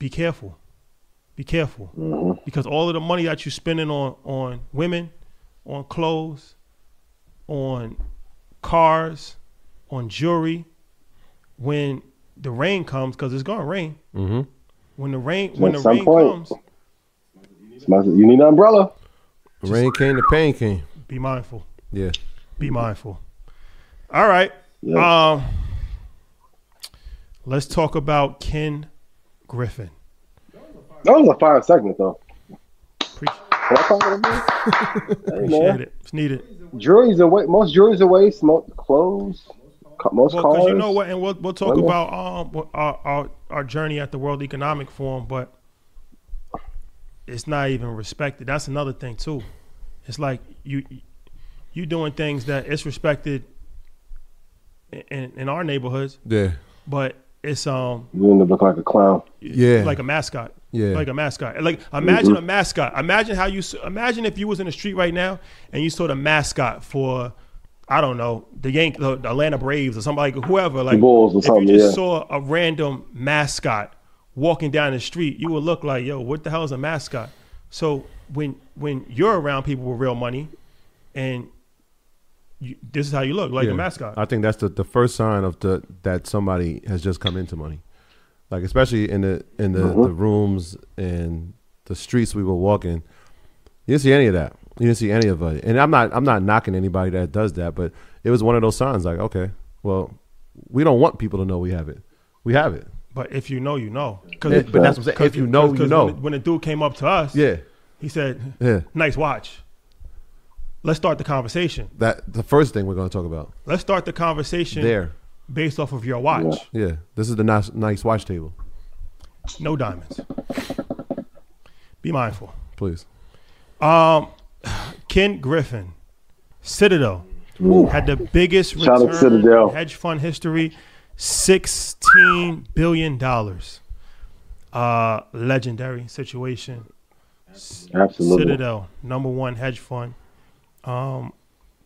be careful. Be careful because all of the money that you're spending on on women, on clothes, on cars, on jewelry, when the rain comes, because it's gonna rain. Mm-hmm. When the rain when At the rain point. comes, You need an umbrella. Rain came, the pain came. be mindful. Yeah. Be mindful. All right. Yeah. Um, let's talk about Ken Griffin. That was a fire segment, though. Appreciate, it? Hey, appreciate it. It's needed. Juries away. Most juries away. Most clothes. Most Well, cars. because you know what, and we'll we'll talk Women. about um our, our our journey at the World Economic Forum, but it's not even respected. That's another thing too. It's like you you doing things that it's respected in, in our neighborhoods, Yeah. but it's um You end up looking like a clown. Yeah. like a mascot. Yeah. Like a mascot. Like imagine a mascot. Imagine how you imagine if you was in the street right now and you saw the mascot for I don't know the Yank, the, the Atlanta Braves or somebody, like whoever. Like Bulls or if something, you just yeah. saw a random mascot walking down the street, you would look like, yo, what the hell is a mascot? So when when you're around people with real money, and you, this is how you look like Yeah. a mascot. I think that's the, the first sign of the that somebody has just come into money. Like especially in the in the, Mm-hmm. the rooms and the streets we were walking. You didn't see any of that. You didn't see any of it. And I'm not I'm not knocking anybody that does that, but it was one of those signs like, okay, well, we don't want people to know we have it. We have it. but if you know, you know. Yeah, but that's what I'm saying. If you know, you know. When, when the dude came up to us, Yeah. he said, Yeah. "Nice watch." Let's start the conversation. That the first thing we're going to talk about. Let's start the conversation There. based off of your watch. Yeah. This is the nice nice watch table. No diamonds. Be mindful. Please. Um, Ken Griffin, Citadel, had the biggest Shout return Citadel. in hedge fund history, sixteen billion dollars. Uh, legendary situation. Absolutely. Citadel, number one hedge fund. Um,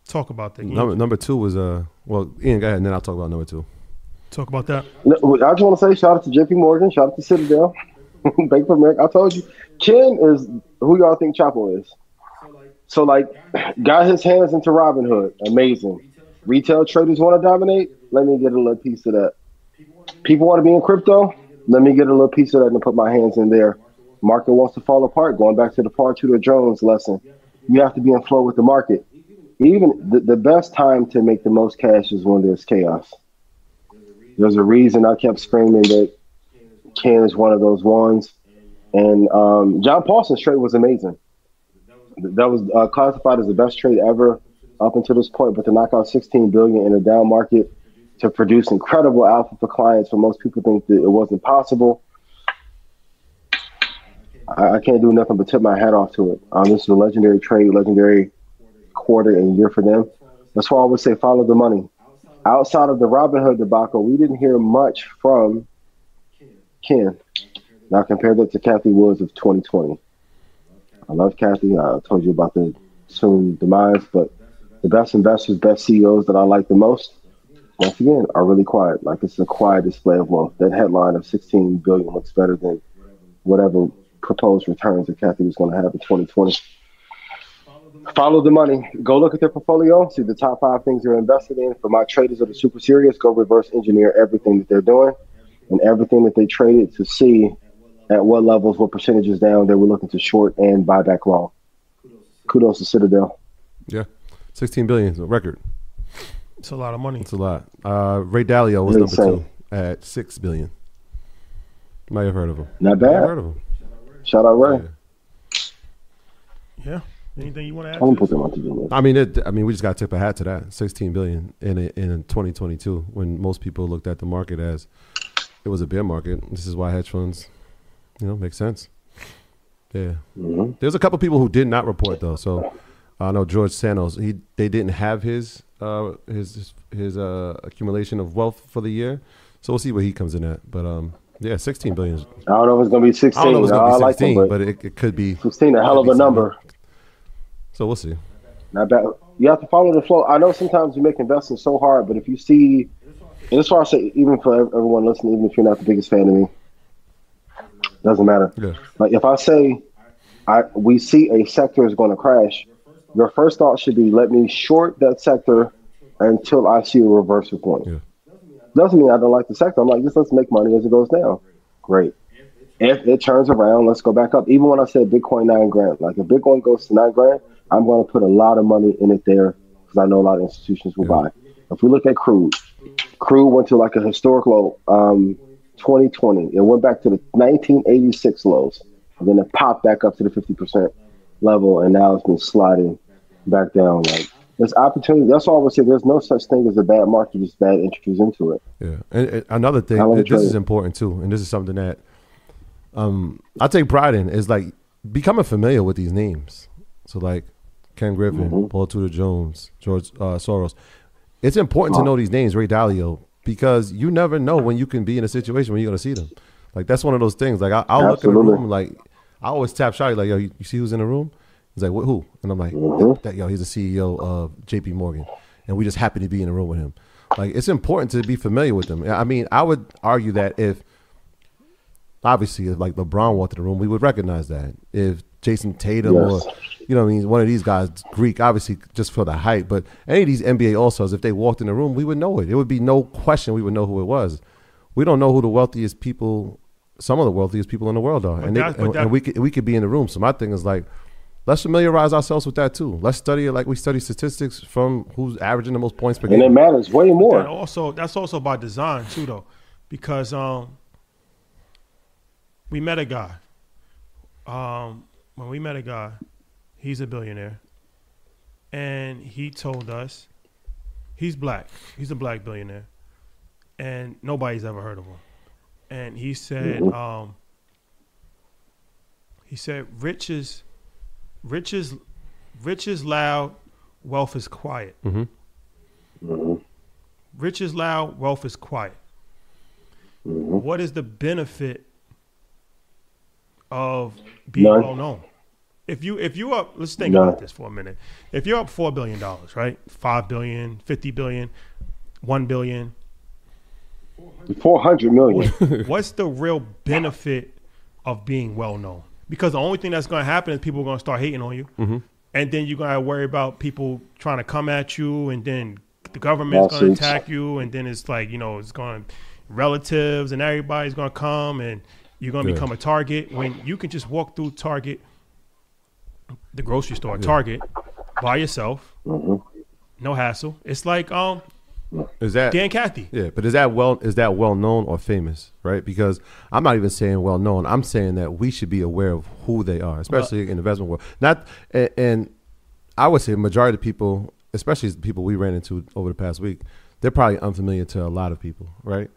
talk about that. Number number two was uh well Ian go ahead and then I'll talk about number two. Talk about that. No, I just want to say shout out to JP Morgan, shout out to Citadel, Bank of America. I told you, Ken is who y'all think Chapo is. So like, got his hands into Robinhood, amazing. Retail traders want to dominate. Let me get a little piece of that. People want to be in crypto. Let me get a little piece of that and put my hands in there. Market wants to fall apart. Going back to the Paul Tudor Jones lesson, you have to be in flow with the market. Even the, the best time to make the most cash is when there's chaos. There's a reason I kept screaming that Ken is one of those ones. And um, John Paulson's trade was amazing. That was uh, classified as the best trade ever up until this point. But to knock out 16 billion in a down market to produce incredible alpha for clients, when most people think that it wasn't possible, I, I can't do nothing but tip my hat off to it. Um, this is a legendary trade, legendary quarter and year for them. That's why I would say follow the money outside of the Robinhood debacle, we didn't hear much from Ken. Now compare that to Cathie Woods of 2020. I love Cathie. I told you about the soon demise, but the best investors, best CEOs that I like the most once again, are really quiet. Like it's a quiet display of wealth. That headline of 16 billion looks better than whatever proposed returns that Cathie was going to have in 2020. Follow the money. Go look at their portfolio. See the top five things they're invested in. For my traders that are super serious, go reverse engineer everything that they're doing and everything that they traded to see at what levels, what percentages down they were looking to short and buy back long. Kudos to Citadel. Yeah, 16 billion is a record. It's a lot of money. It's a lot. Uh, Ray Dalio was It's number two at six billion. Might have heard of him. Not Might have bad. heard of him. Shout out Ray. Yeah. Yeah. Anything you want to add? I'm gonna put them on to do list. I mean, it, I mean, we just got to tip a hat to that. 16 billion in a, in 2022, when most people looked at the market as it was a bear market. This is why hedge funds, you know, make sense. Yeah. hmm There's a couple people who did not report though. So I know George Santos. He they didn't have his uh his his uh accumulation of wealth for the year. So we'll see where he comes in at. But um yeah, 16 billion. Is, I don't know if it's gonna be 16. I don't know if it's gonna be like 16, them, but, but it, it could be. 16 a hell of a number. So we'll see. Not bad. You have to follow the flow. I know sometimes you make investing so hard, but if you see, and as far as say, even for everyone listening, even if you're not the biggest fan of me, doesn't matter. Yeah. Like if I say, I we see a sector is going to crash, your first thought should be, let me short that sector until I see a reversal point. Yeah. Doesn't mean I don't like the sector. I'm like, just let's make money as it goes down. Great. If it turns around, let's go back up. Even when I said Bitcoin nine grand, like if Bitcoin goes to nine grand, I'm going to put a lot of money in it there because I know a lot of institutions will buy. If we look at crude, crude went to like a historic low, um, 2020. It went back to the 1986 lows, and then it popped back up to the 50% level, and now it's been sliding back down. Like there's opportunity. That's all I would say. There's no such thing as a bad market, just bad entries into it. Yeah, and, and another thing, I wanna th- this try is important too, and this is something that um, I take pride in is like becoming familiar with these names. So like Ken Griffin, Mm-hmm. Paul Tudor Jones, George uh, Soros. It's important to know these names, Ray Dalio, because you never know when you can be in a situation when you're going to see them. Like that's one of those things. Like I, I'll look in the room, like I always tap Shotty, like yo, you, you see who's in the room? He's like, "Wh- who? And I'm like, Mm-hmm. that yo, he's the CEO of J.P. Morgan, and we just happen to be in the room with him. Like it's important to be familiar with them. I mean, I would argue that if obviously if like LeBron walked in the room, we would recognize that. If Jayson Tatum Yes. or you know, what I mean, one of these guys, Greek, obviously just for the hype, but any of these NBA All Stars, if they walked in the room, we would know it. It would be no question we would know who it was. We don't know who the wealthiest people, some of the wealthiest people in the world are, But and, they, that- but and, that- and we could we could be in the room. So my thing is like. Let's familiarize ourselves with that too. Let's study it like we study statistics from who's averaging the most points per And it matters way And more. also, that's also by design too, though, because um, we met a guy. Um, when we met a guy, he's a billionaire, and he told us he's black. He's a black billionaire, and nobody's ever heard of him. And he said, um, he said, "Rich is, rich is, rich is loud, wealth is quiet." mm-hmm. Rich is loud, wealth is quiet. What is the benefit of being None. well known? If you if you up, let's think None. about this for a minute. If you're up four billion dollars, right? Five billion, fifty billion, one billion. 400 million. what's the real benefit of being well known? Because the only thing that's going to happen is people are going to start hating on you, and then you're going to worry about people trying to come at you, and then the government's going to attack you, and then it's like you know it's going relatives and everybody's going to come, and you're going to become a target. When you can just walk through Target, the grocery store, Target, by yourself, no hassle. It's like um Is that Dan Cathy. Yeah, but is that well is that well known or famous, right? Because I'm not even saying well known. I'm saying that we should be aware of who they are, especially in the investment world. Not and, and I would say majority of people, especially the people we ran into over the past week, they're probably unfamiliar to a lot of people, right?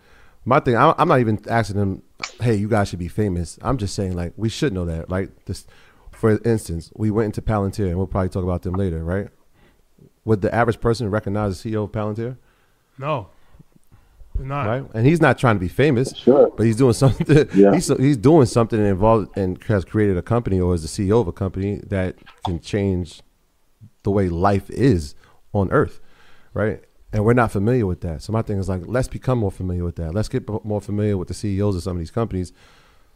My thing, I- I'm not even asking them, "Hey, you guys should be famous." I'm just saying, like, we should know that. Like this, for instance, we went into Palantir, and we'll probably talk about them later, right? Would the average person recognize the CEO of Palantir? No, not. right? And he's not trying to be famous, Sure. but he's doing something. Yeah. He's he's doing something involved and has created a company or is the CEO of a company that can change the way life is on Earth, right? and we're not familiar with that. So my thing is like, let's become more familiar with that. Let's get more familiar with the CEOs of some of these companies,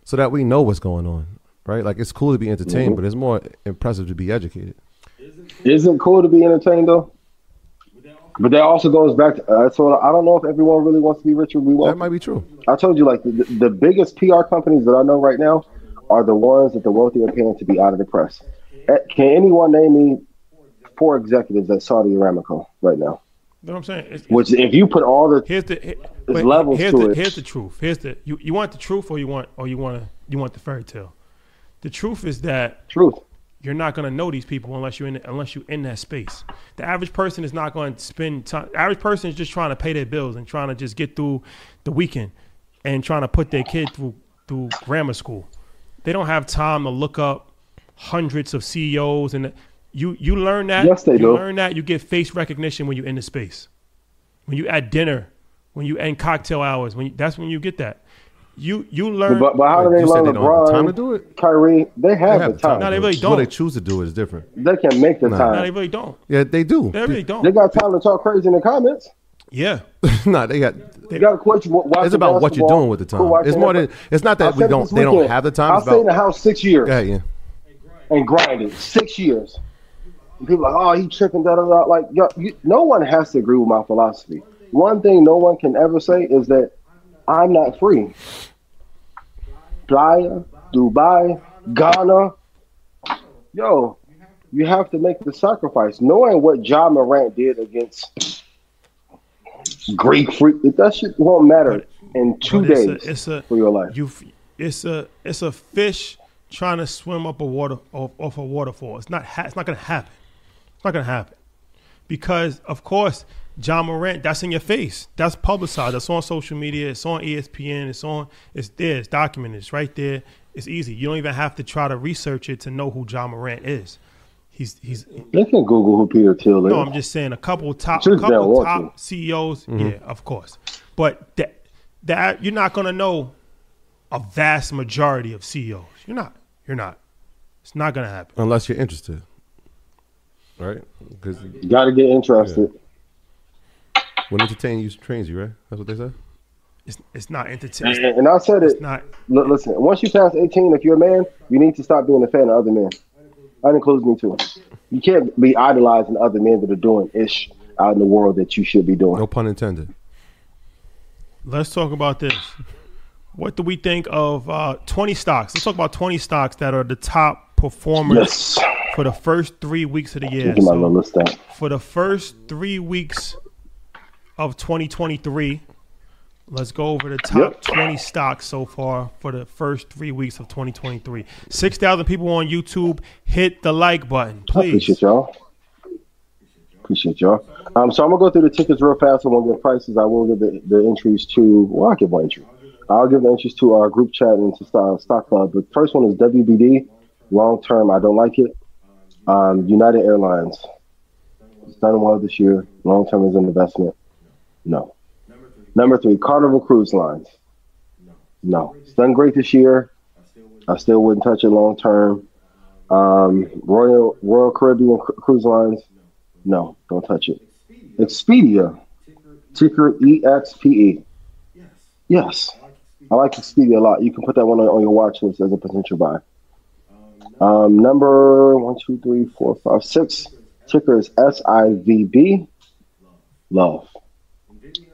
so that we know what's going on, right? Like it's cool to be entertained, Mhm. but it's more impressive to be educated. Isn't cool to be entertained though. But that also goes back to uh, so I don't know if everyone really wants to be rich or we That might be true. I told you like the, the biggest PR companies that I know right now are the ones that the wealthy are paying to be out of the press. Eh, Can anyone name me four executives at Saudi Aramco right now? You know what I'm saying? It's- Which if you put all the Here's the here- levels here's to the it. here's the truth. Here's the you, you want the truth or you want or you want to you want the fairy tale. The truth is that truth, you're not going to know these people unless you're in unless you're in that space. The average person is not going to spend time. Average person is just trying to pay their bills and trying to just get through the weekend and trying to put their kid through through grammar school. They don't have time to look up hundreds of CEOs and you you learn that. Yes, they you do. learn that you get face recognition when you're in the space. When you at dinner, when you end cocktail hours, when you, that's when you get that. You you learn. but, but how do they you said learn they don't have the time to LeBron, do it. Kyrie? They have, They have the time. No, they really What they choose to do is different. They can make the Nah. no, time. they really don't. Yeah, they do. They really don't. They got time to talk crazy in the comments. yeah. nah, they got. They got a question. Watch It's about what you're doing with the time. It's more than. It's not that we don't. They don't have the time. I'll It's stay in the house six years Yeah, yeah. and grinded six years. And people are like, oh, he tripping. Da da da. Like, yo, you, no one has to agree with my philosophy. One thing no one can ever say is that I'm not free. Playa, Dubai, Ghana. Yo, you have to make the sacrifice. Knowing what Ja Morant did against Greek freak, that shit won't matter in two But days a, it's a for your life. you. It's a it's a fish trying to swim up a water off, off a waterfall. It's not. Ha- it's not gonna happen. It's not gonna happen because of course Ja Morant. That's in your face. That's publicized. That's on social media. It's on ESPN. It's on. It's there. It's documented. It's right there. It's easy. You don't even have to try to research it to know who Ja Morant is. He's he's They can Google who Peter Thiel is. no, I'm just saying a couple top, a couple want top CEOs. Mm-hmm. Yeah, of course, but that that you're not gonna know a vast majority of CEOs. You're not. You're not. It's not gonna happen. Unless you're interested, right? Because You got to get interested. When entertain you trains you, right? That's what they said. It's it's not And, and I said it. It's not. Look, listen, once you pass 18, if you're a man, you need to stop being a fan of other men. That includes me too. You can't be idolizing other men that are doing ish out in the world that you should be doing. No pun intended. Let's talk about this. What do we think of uh, 20 stocks? Let's talk about 20 stocks that are the top performers Yes. for the first three weeks of the year. Look my So- little list down. for the first three weeks of 2023. Let's go over the top Yep. 20 stocks so far for the first three weeks of 2023. 6,000 people on YouTube. Hit the like button, I please. appreciate y'all. Appreciate y'all. Um, so I'm gonna go through the tickets real fast. I won't give prices. I will give the, the entries to. Well, I'll give one entry. I'll give the entries to our group chat and to Stock, stock Club. The first one is WBD. Long term, I don't like it. Um, United Airlines. It's done well this year. Long term is an investment. No. Number three, Carnival Cruise Lines. No. It's done great this year. I still wouldn't touch it long term. Um, Royal Royal Caribbean Cru- Cruise Lines. No, don't touch it. Expedia, ticker EXPE. Yes, I like Expedia a lot. You can put that one on, on your watch list as a potential buy. Um, number one, two, three, four, five, six. Ticker is SIVB. Love.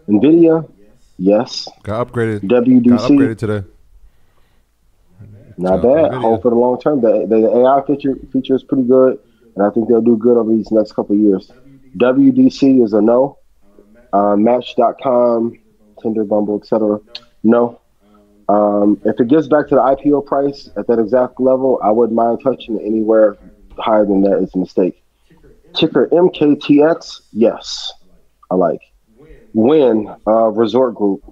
Nvidia. Yes. Got upgraded. WDC. Got upgraded today. Not to bad. NVIDIA. Hope for the long term. The, the, AI feature feature is pretty good, and I think they'll do good over these next couple of years. WDC is a no. Uh, Match.com, Tinder, Bumble, etc. No. Um, if it gets back to the IPO price at that exact level, I wouldn't mind touching it anywhere higher than that. It's a mistake. Ticker MKTX, yes, I like. Wynn uh, Resort Group,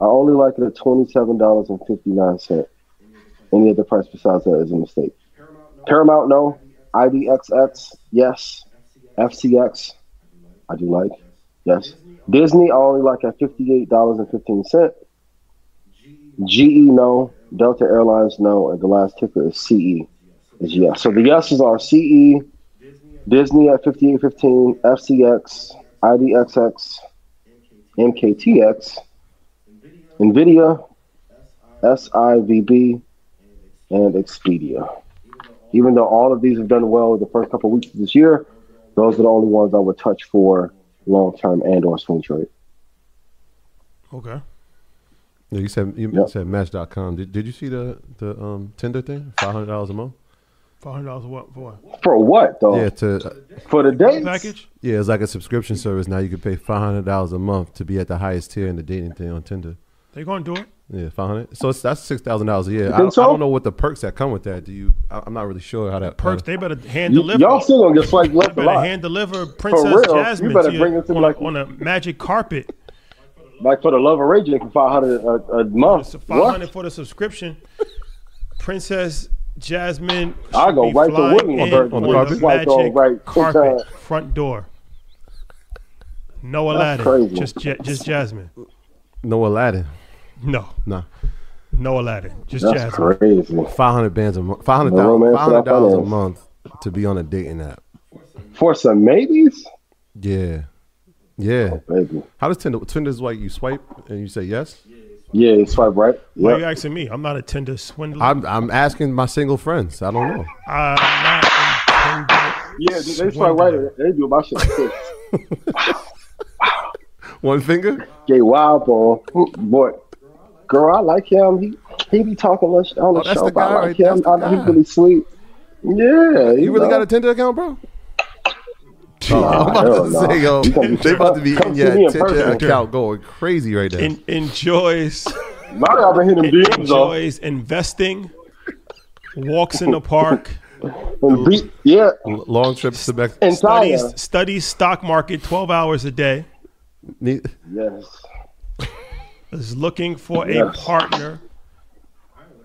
I only like it at twenty seven dollars and fifty nine cent. Any other price besides that is a mistake. Paramount, no. IDXX, yes. FCX, I do like. Yes. Disney, I only like at $58.15. GE, no. Delta Airlines, no. And the last ticker is CE, is yes. So the yeses are CE, Disney at 58.15, FCX, IDXX, MKTX, NVIDIA, SIVB, and Expedia. Even though all of these have done well the first couple of weeks of this year, those are the only ones I would touch for long term and or swing trade. Okay. Yeah, you said you Yep. said Match.com. Did, did you see the the um, Tinder thing? Five hundred dollars a month. Five hundred dollars what for? what? For what though? Yeah, to For the dates? Package? yeah, it's like a subscription service. Now you can pay five hundred dollars a month to be at the highest tier in the dating thing on Tinder. They gonna do it? Yeah, five hundred. So it's, that's six thousand dollars a year. I, so? I don't know what the perks that come with that. Do you? I, I'm not really sure how that Perks. how- They better hand Y- deliver. y'all still gonna get swiped They left a better lot. hand deliver Princess real, you Jasmine better to bring you it to on, like- a, on a magic carpet. Like for the Love of Raging for five hundred a, a month. It's five hundred for the subscription. Princess Jasmine. I should go be right to flying Whitney in on the on carpet? Swipe on magic right. carpet front door. No Aladdin, crazy. just just Jasmine. no Aladdin. No, No. no Aladdin, just That's Jasmine. crazy. five hundred bands a month. Five hundred No five hundred dollars a month to be on a dating app. For some maybes? Yeah, yeah. Oh, baby. How does Tinder? Tinder's like you swipe and you say yes. Yeah, you swipe right. Why are you Yeah. asking me? I'm not a Tinder swindler. I'm I'm asking my single friends. I don't know. I'm not a Tinder Yeah, they they swipe right. They do my shit. too. One finger. Gay wild boy. Boy. Girl, I like him. He he be talking much oh, on the Oh, show, the but I like right him. That's I the he's really sweet. Yeah. You really know. got a Tinder account, bro? Oh, I'm about to no. say, yo, You gonna they about to be come in see your me Tinder person. account going crazy right now. En- enjoys Now y'all been hitting them DMs though. enjoys investing, walks in the park, And beat, yeah. Long trips to Mexico. And studies studies stock market 12 hours a day, Need- Yes. is looking for a partner.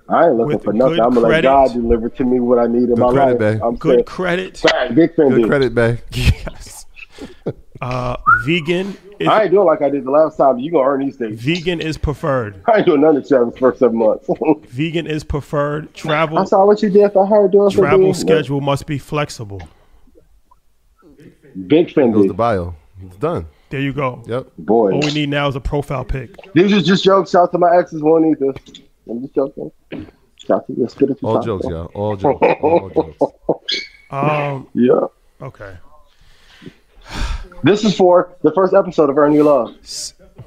I ain't looking for nothing. I'm gonna let. God deliver to me what I need in my credit, life. babe. I'm Good saying, credit. fact, big Fendi. Good credit, babe. Yes. Uh, vegan. Is, I ain't doing like I did the last time. You gonna earn these days. vegan is preferred. I ain't doing none of this the first seven months. Vegan is preferred. Travel I saw what you did for her doing travel me. schedule must be flexible. Big Goes the bio. It's done. There you go. Yep. Boy. All we need now is a profile pic. These are just jokes. Shout out to my exes. Won't need this. I'm just joking. Shout to let's get it All top. jokes, y'all. All jokes. All jokes. Um. Yeah. Okay. This is for the first episode of Earn Your Love.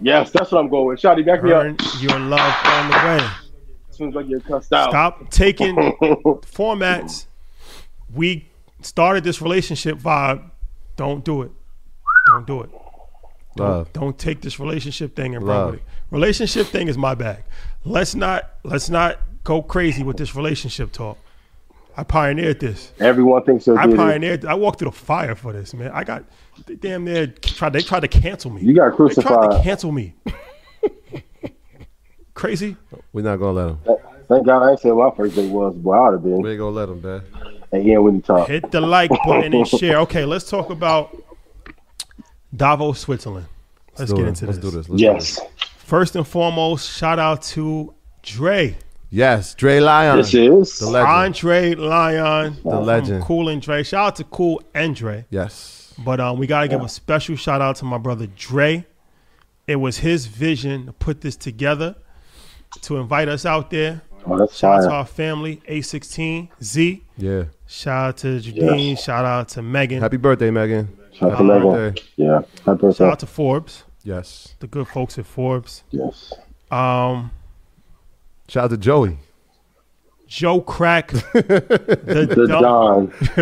Yes, that's what I'm going with. Shotty, back me up. Earn your love on the way. Seems like you're cussed out. Stop taking formats. We started this relationship vibe. Don't do it. Don't do it. Love. Don't take this relationship thing and run with it. Relationship thing is my bag. Let's not let's not go crazy with this relationship talk. I pioneered this. Everyone thinks they're I good. pioneered. I walked through the fire for this, man. I got they damn near tried. They tried to cancel me. You got crucified. They tried to cancel me. Crazy. We're not gonna let him. Thank God I ain't said what my first date was, but I would have been. We ain't gonna let him, man. And yeah, when you talk. Hit the like button and share. Okay, let's talk about Davos, Switzerland. Let's do get it. into Let's this. do this. Let's do this. Yes. this. First and foremost, shout out to Dre, Yes, Dre Lyon. This is. the legend. Andre Lyon, The legend. Cool and Dre. Shout out to Cool and Dre. Yes. But um, we gotta give a special shout out to my brother Dre. It was his vision to put this together, to invite us out there. Oh, that's Shout out to our family, A16, Z. Yeah. Shout out to Jadine. Shout out to Meghan. Happy birthday, Meghan. Shout Happy Meghan. birthday. Yeah. Happy Shout birthday. out to Forbes, Yes. the good folks at Forbes. Yes. Um, Shout out to Joey. Joe Crack, the, The dumb- Don.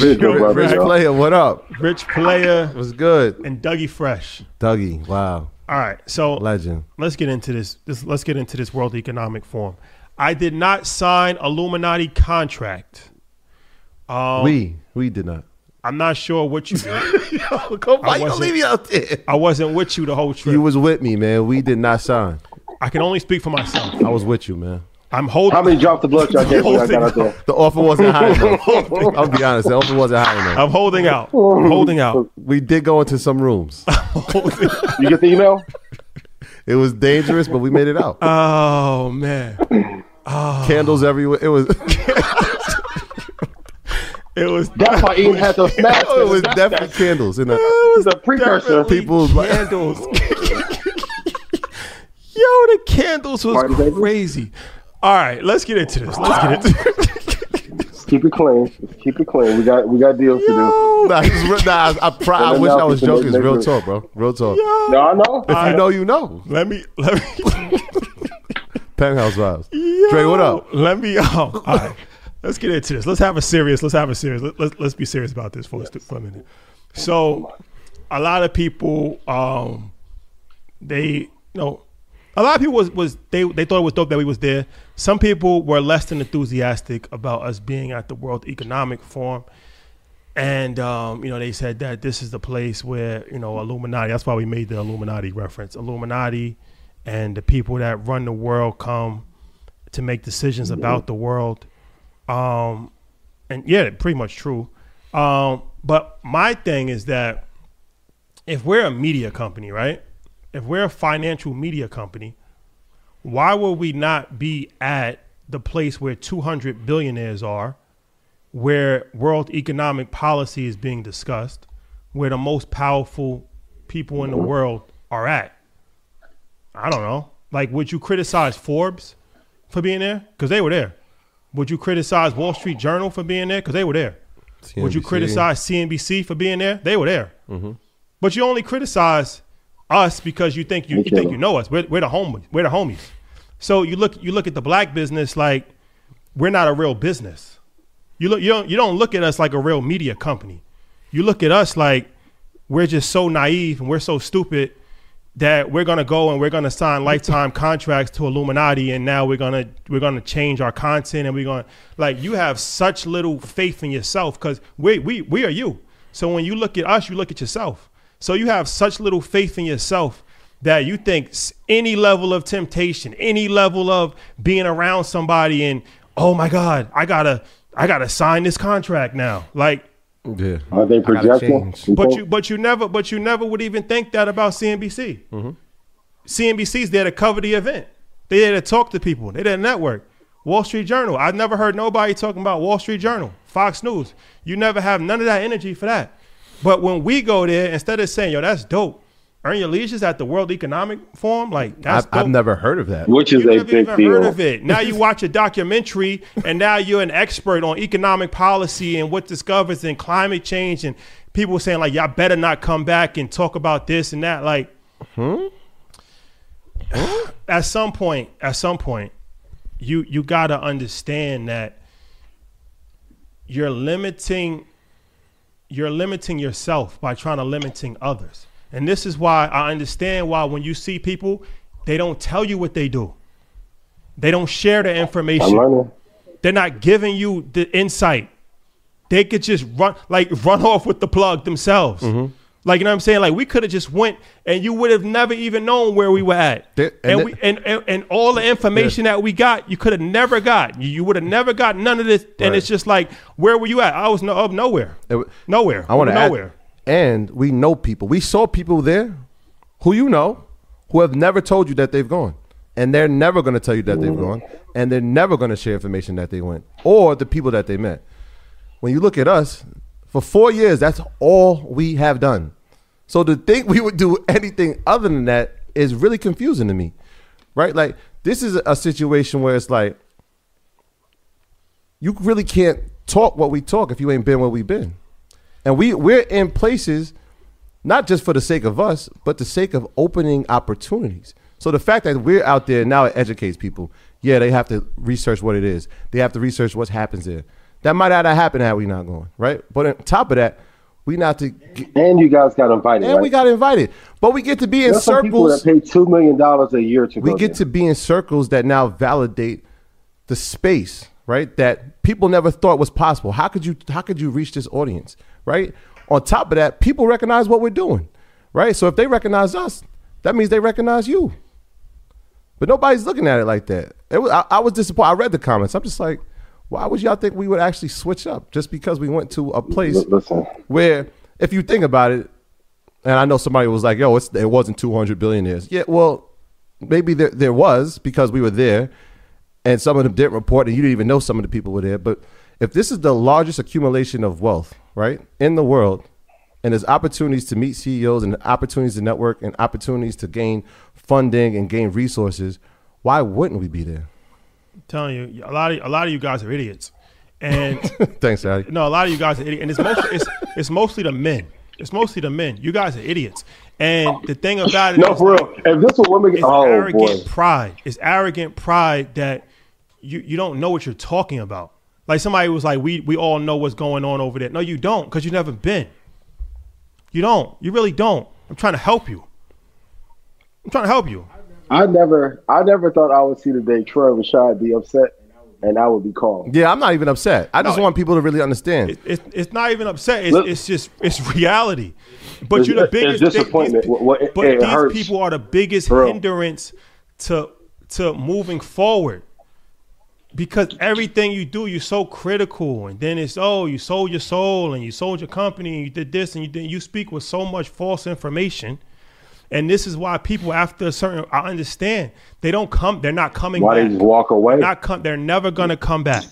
Rich, Good Rich player, what up? Rich Player, was good? and Dougie Fresh. Dougie, wow. All right, so Legend. let's get into this. this. Let's get into this World Economic Forum. I did not sign Illuminati contract. Um, we, we did not. I'm not sure what you did. Go, why you wasn't- gonna leave me out there? I wasn't with you the whole trip. You was with me, man. We did not sign. I can only speak for myself. I was with you, man. I'm holding. How many drops of blood y'all gave when I got out there? The offer wasn't high enough. I'll be honest. The offer wasn't high enough. I'm holding out. I'm holding out. We did go into some rooms. You get the email? It was dangerous, but we made it out. Oh man, Candles everywhere. It was. It was That's why Ian had those snaps. it was definitely candles. It was a precursor. people's candles. Yo, the candles was Party baby. crazy. All right, let's get into this. Let's get into Let's keep it clean. Keep it clean. We got we got deals to do. Yo, Nah, it's nah, I, I, pri- I wish I was joking. It's real talk, bro. Real talk. yo. No, I know. If you know, you know. Let me let me Penthouse vibes. Yo, Dre, what up? Let me. Oh, all right. Let's get into this. Let's have a serious. Let's have a serious. Let, let's let's be serious about this for, a, for a minute. So, a lot of people, um, they, you know, a lot of people was was they they thought it was dope that we was there. Some people were less than enthusiastic about us being at the World Economic Forum. And um, you know, they said that this is the place where you know Illuminati. That's why we made the Illuminati reference. Illuminati and the people that run the world come to make decisions about the world. Um, and yeah, pretty much true. Um, but my thing is that if we're a media company, right? If we're a financial media company, why would we not be at the place where 200 billionaires are, where world economic policy is being discussed, where the most powerful people in the world are at? I don't know. Like, would you criticize Forbes for being there? Because they were there. Would you criticize Wall Street Journal for being there? Because they were there. Would you criticize CNBC for being there? They were there. But you only criticize us because you think you, you think you know us. We're, we're the homies. We're the homies. So you look you look at the black business like we're not a real business. You look you don't you don't look at us like a real media company. You look at us like we're just so naive and we're so stupid that we're gonna go and we're gonna sign lifetime contracts to Illuminati and now we're gonna we're gonna change our content and we're gonna like you have such little faith in yourself because we we we are you. So when you look at us, you look at yourself. So you have such little faith in yourself that you think any level of temptation, any level of being around somebody and oh my God, I gotta I gotta sign this contract now. Like Yeah. Are they I gotta projecting? but you but you never but you never would even think that about CNBC. CNBC's mm-hmm. there to cover the event. They there to talk to people. They there to network. Wall Street Journal. I've never heard nobody talking about Wall Street Journal. Fox News. You never have none of that energy for that. But when we go there, instead of saying, yo, that's dope, Earn Your Leisure's at the World Economic Forum, like that's I've, I've never heard of that. Which is You a never big even deal. heard of it. Now you watch a documentary, and now you're an expert on economic policy and what discovers in climate change, and people saying like, "Y'all better not come back and talk about this and that." Like, hmm? at some point, at some point, you you gotta understand that you're limiting you're limiting yourself by trying to limiting others. And this is why I understand why when you see people, they don't tell you what they do. They don't share the I'm information. They're not giving you the insight. They could just run like run off with the plug themselves. Mm-hmm. Like you know what I'm saying? Like we could have just went and you would have never even known where we were at. They- and and, we and, and and all the information that we got, you could have never got. You, you would have never got none of this. And it's just like, where were you at? I was no, up nowhere. It nowhere. I want to nowhere. And we know people. We saw people there who you know who have never told you that they've gone, and they're never going to tell you that they've gone, and they're never going to share information that they went or the people that they met. When you look at us, for four years, that's all we have done. So to think we would do anything other than that is really confusing to me, right? Like this is a situation where it's like you really can't talk what we talk if you ain't been where we've been. And we we're in places not just for the sake of us, but the sake of opening opportunities. So the fact that we're out there now it educates people. Yeah, they have to research what it is. They have to research what happens there. That might not have happened had we not going, right? But on top of that, we not to get, And you guys got invited. and right? we got invited. But we get to be in There's some people that pay two million dollars a year to We get there. to be in circles that now validate the space, right? That people never thought was possible. How could you how could you reach this audience, right? On top of that, people recognize what we're doing, right? So if they recognize us, that means they recognize you. But nobody's looking at it like that. It was, I, I was disappointed. I read the comments. I'm just like, why would y'all think we would actually switch up just because we went to a place Listen, where, if you think about it, and I know somebody was like, "Yo, it's, it wasn't 200 billionaires." Yeah, well, maybe there there was because we were there, and some of them didn't report, and you didn't even know some of the people were there. But if this is the largest accumulation of wealth, right, in the world, and there's opportunities to meet CEOs and opportunities to network and opportunities to gain funding and gain resources, why wouldn't we be there? I'm telling you, a lot of a lot of you guys are idiots, and Thanks, Daddy. no, a lot of you guys are idiots, and it's mostly it's, it's mostly the men. It's mostly the men. You guys are idiots, and the thing about it No, is for real. If this was women, it's oh arrogant boy, pride. It's arrogant pride that you you don't know what you're talking about. Like somebody was like, "We we all know what's going on over there." No, you don't, because you've never been. You don't. You really don't. I'm trying to help you. I'm trying to help you. I never, I never thought I would see the day Troy Rashad be upset, and I would be called. Yeah, I'm not even upset. I just No. want people to really understand. It, it's it's not even upset. It's, Look- it's just it's reality. But It's- you're the it's biggest. they- disappointment. these- What- what- it- but it these hurts. people are the biggest For hindrance to to moving forward. Because everything you do, you're so critical, and then it's oh, you sold your soul, and you sold your company, and you did this, and you did. You speak with so much false information, and this is why people, after a certain, I understand they don't come. They're not coming Why back they just walk away? not come. They're never gonna come back.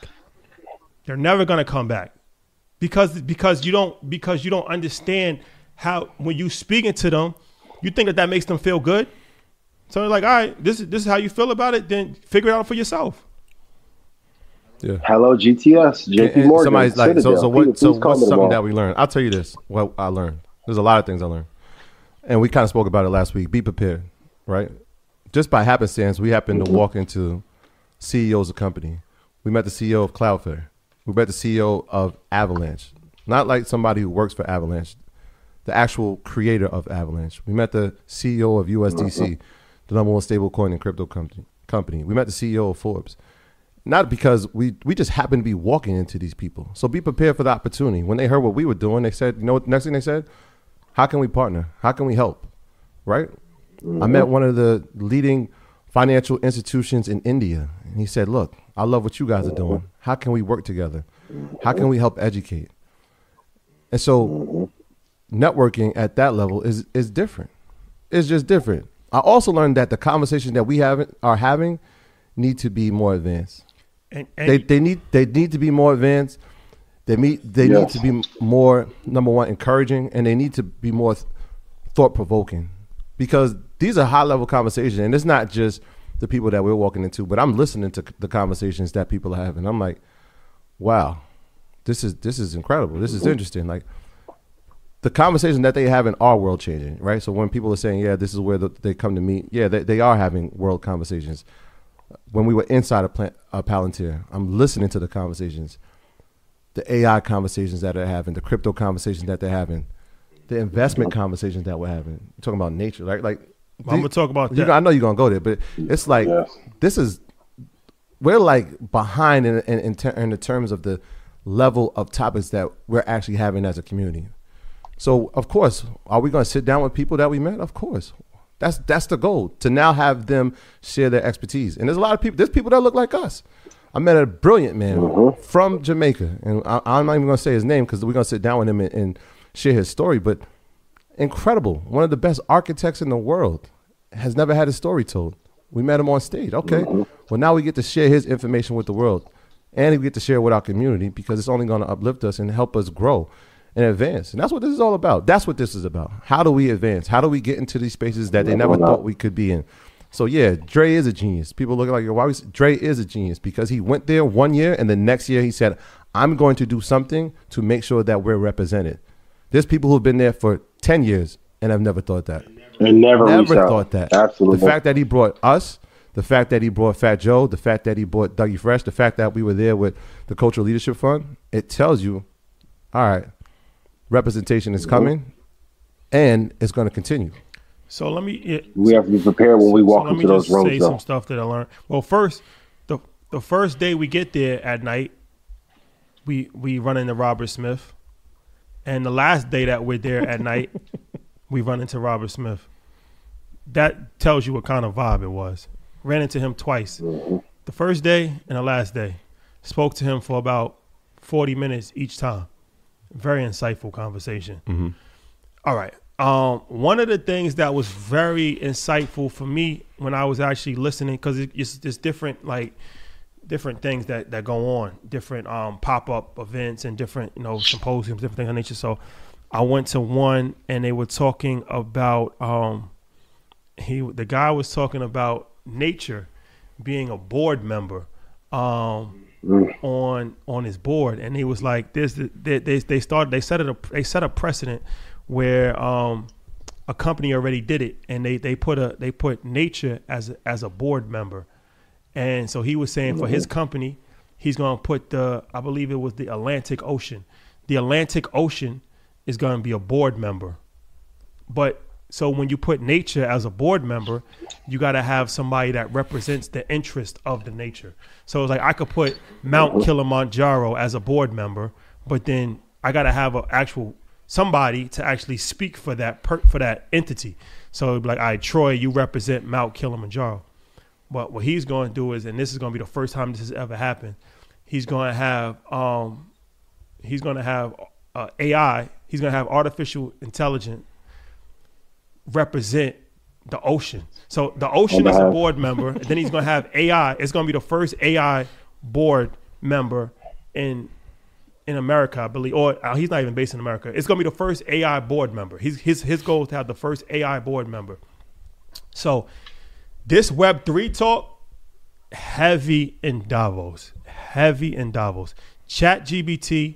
They're never gonna come back because because you don't because you don't understand how when you speaking to them, you think that that makes them feel good. So they're like, all right, this is this is how you feel about it. Then figure it out for yourself. Yeah. Hello, GTS, JP And Morgan, somebody's like, so, Citadel. so what? So what's something tomorrow. that we learned? I'll tell you this. What I learned. There's a lot of things I learned, and we kind of spoke about it last week. Be prepared, right? Just by happenstance, we happened to mm-hmm. walk into CEOs of company. We met the CEO of Cloudflare. We met the CEO of Avalanche. Not like somebody who works for Avalanche, the actual creator of Avalanche. We met the CEO of USDC, mm-hmm. the number one stablecoin and crypto company. Company. We met the CEO of Forbes not because we we just happened to be walking into these people. So be prepared for the opportunity. When they heard what we were doing, they said, you know what? Next thing they said, how can we partner? How can we help? Right? I met one of the leading financial institutions in India, and he said, look, I love what you guys are doing. How can we work together? How can we help educate? And so networking at that level is is different. It's just different. I also learned that the conversations that we have are having need to be more advanced. And, and They they need they need to be more advanced. They meet they need to be more number one encouraging, and they need to be more thought provoking, because these are high level conversations, and it's not just the people that we're walking into, but I'm listening to the conversations that people are having. I'm like, wow, this is this is incredible. This is interesting. Like the conversation that they have in our world changing, right? So when people are saying, yeah, this is where the, they come to meet, yeah, they, they are having world conversations. When we were inside of Plant, uh, Palantir, I'm listening to the conversations, the AI conversations that they're having, the crypto conversations that they're having, the investment conversations that we're having. We're talking about nature, right? Like, I'm gonna talk about you that. I know you're gonna go there, but it's like Yes. this is we're like behind in in, in, ter- in the terms of the level of topics that we're actually having as a community. So of course, are we going to sit down with people that we met? Of course, that's that's the goal to now have them share their expertise. And there's a lot of people. There's people that look like us. I met a brilliant man mm-hmm. from Jamaica, and I, I'm not even going to say his name because we're going to sit down with him and, and share his story. But incredible, one of the best architects in the world, has never had his story told. We met him on stage. Okay, mm-hmm. well now we get to share his information with the world, and we get to share it with our community because it's only going to uplift us and help us grow and advance. And that's what this is all about. That's what this is about. How do we advance? How do we get into these spaces that they never thought we could be in? So yeah, Dre is a genius. People look like why? We, Dre is a genius because he went there one year and the next year he said, "I'm going to do something to make sure that we're represented." There's people who've been there for ten years and have never thought that. And never, Never out. thought that. Absolutely. The fact that he brought us, the fact that he brought Fat Joe, the fact that he brought Dougie Fresh, the fact that we were there with the Cultural Leadership Fund, it tells you, all right, representation is coming, and it's going to continue. So let me. yeah, we have to be prepared when we walk so let me into those just say rooms, though. some stuff that I learned. Well, first, the the first day we get there at night, we we run into Robert Smith, and the last day that we're there at night, we run into Robert Smith. That tells you what kind of vibe it was. Ran into him twice, mm-hmm. the first day and the last day. Spoke to him for about forty minutes each time. Very insightful conversation. All right. Um, one of the things that was very insightful for me when I was actually listening, because it, it's just different, like different things that, that go on, different um, pop up events and different you know symposiums, different things of nature. So, I went to one and they were talking about um, he the guy was talking about nature being a board member um, on on his board, and he was like, "This they they, they started they set it a they set a precedent where um, a company already did it, and they they put a they put nature as a, as a board member, and so he was saying for his company, he's going to put the I believe it was the Atlantic Ocean, the Atlantic Ocean is going to be a board member, but so when you put nature as a board member, you got to have somebody that represents the interest of the nature. So it's like I could put Mount Kilimanjaro as a board member, but then I got to have an actual somebody to actually speak for that per, for that entity. So like, all right, Troy, you represent Mount Kilimanjaro. But what he's going to do is, and this is going to be the first time this has ever happened, he's going to have um, he's going to have uh, AI. He's going to have artificial intelligence represent the ocean. So the ocean is a board member, and then he's going to have AI. It's going to be the first AI board member in in America, I believe, or uh, he's not even based in America. It's going to be the first AI board member. His his his goal is to have the first AI board member. So this Web three talk heavy in Davos, heavy in Davos. ChatGPT,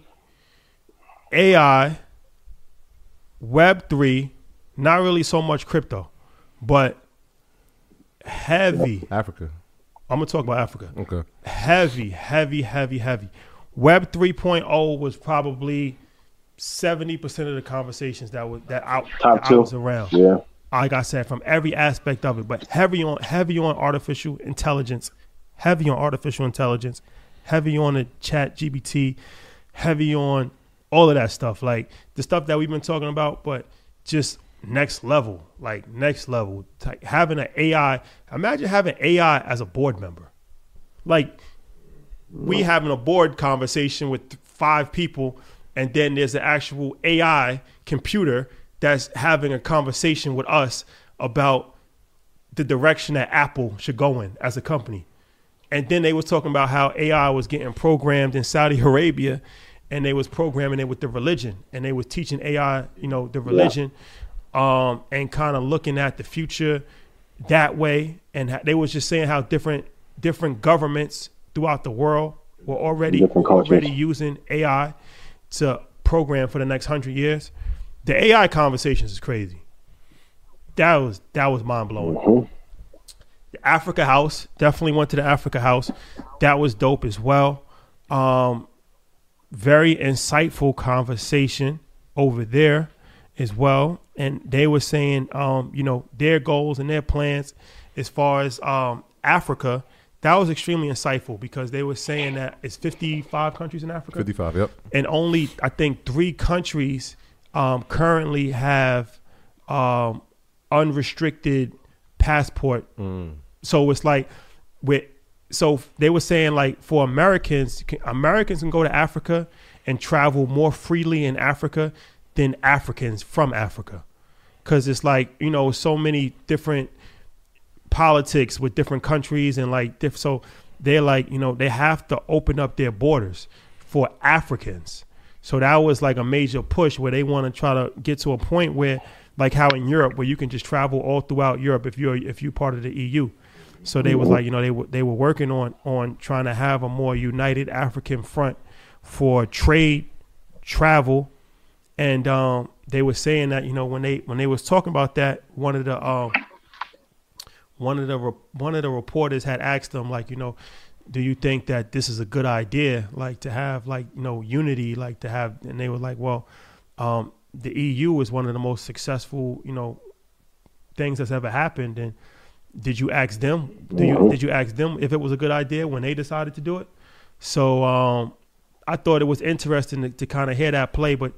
AI, Web three not really so much crypto, but heavy. Africa. I'm gonna talk about Africa. Okay. Heavy, heavy, heavy, heavy. Web 3.0 was probably 70% of the conversations that was that out Top that I was around. Yeah. Like I said, from every aspect of it, but heavy on heavy on artificial intelligence, heavy on artificial intelligence, heavy on the ChatGPT, heavy on all of that stuff. Like the stuff that we've been talking about, but just next level, like next level. Like having an AI, imagine having AI as a board member. Like we having a board conversation with five people, and then there's an actual AI computer that's having a conversation with us about the direction that Apple should go in as a company. And then they was talking about how AI was getting programmed in Saudi Arabia, and they was programming it with the religion, and they was teaching AI, you know, the religion, um, and kind of looking at the future that way. And ha- they was just saying how different different governments throughout the world were already already using AI to program for the next hundred years. The AI conversations is crazy. That was that was mind blowing. The Africa House definitely went to the Africa House. That was dope as well. Um, very insightful conversation over there as well. And they were saying, um, you know, their goals and their plans as far as um, Africa. That was extremely insightful because they were saying that it's 55 countries in Africa Fifty-five. Yep. and only I think three countries um, currently have um, unrestricted passport. So it's like with so they were saying like for Americans, can- Americans can go to Africa and travel more freely in Africa than Africans from Africa, because it's like you know so many different politics with different countries and like diff- so they're like you know they have to open up their borders for Africans. So that was like a major push where they want to try to get to a point where like how in Europe where you can just travel all throughout Europe if you're if you're part of the EU. So they was like you know they were they were working on on trying to have a more united African front for trade, travel, and um, they were saying that you know when they when they was talking about that one of the um, one of the one of the reporters had asked them like you know do you think that this is a good idea like to have like you know unity like to have and they were like well um, the EU is one of the most successful you know things that's ever happened and did you ask them do you did you ask them if it was a good idea when they decided to do it? So um, I thought it was interesting to, to kind of hear that play but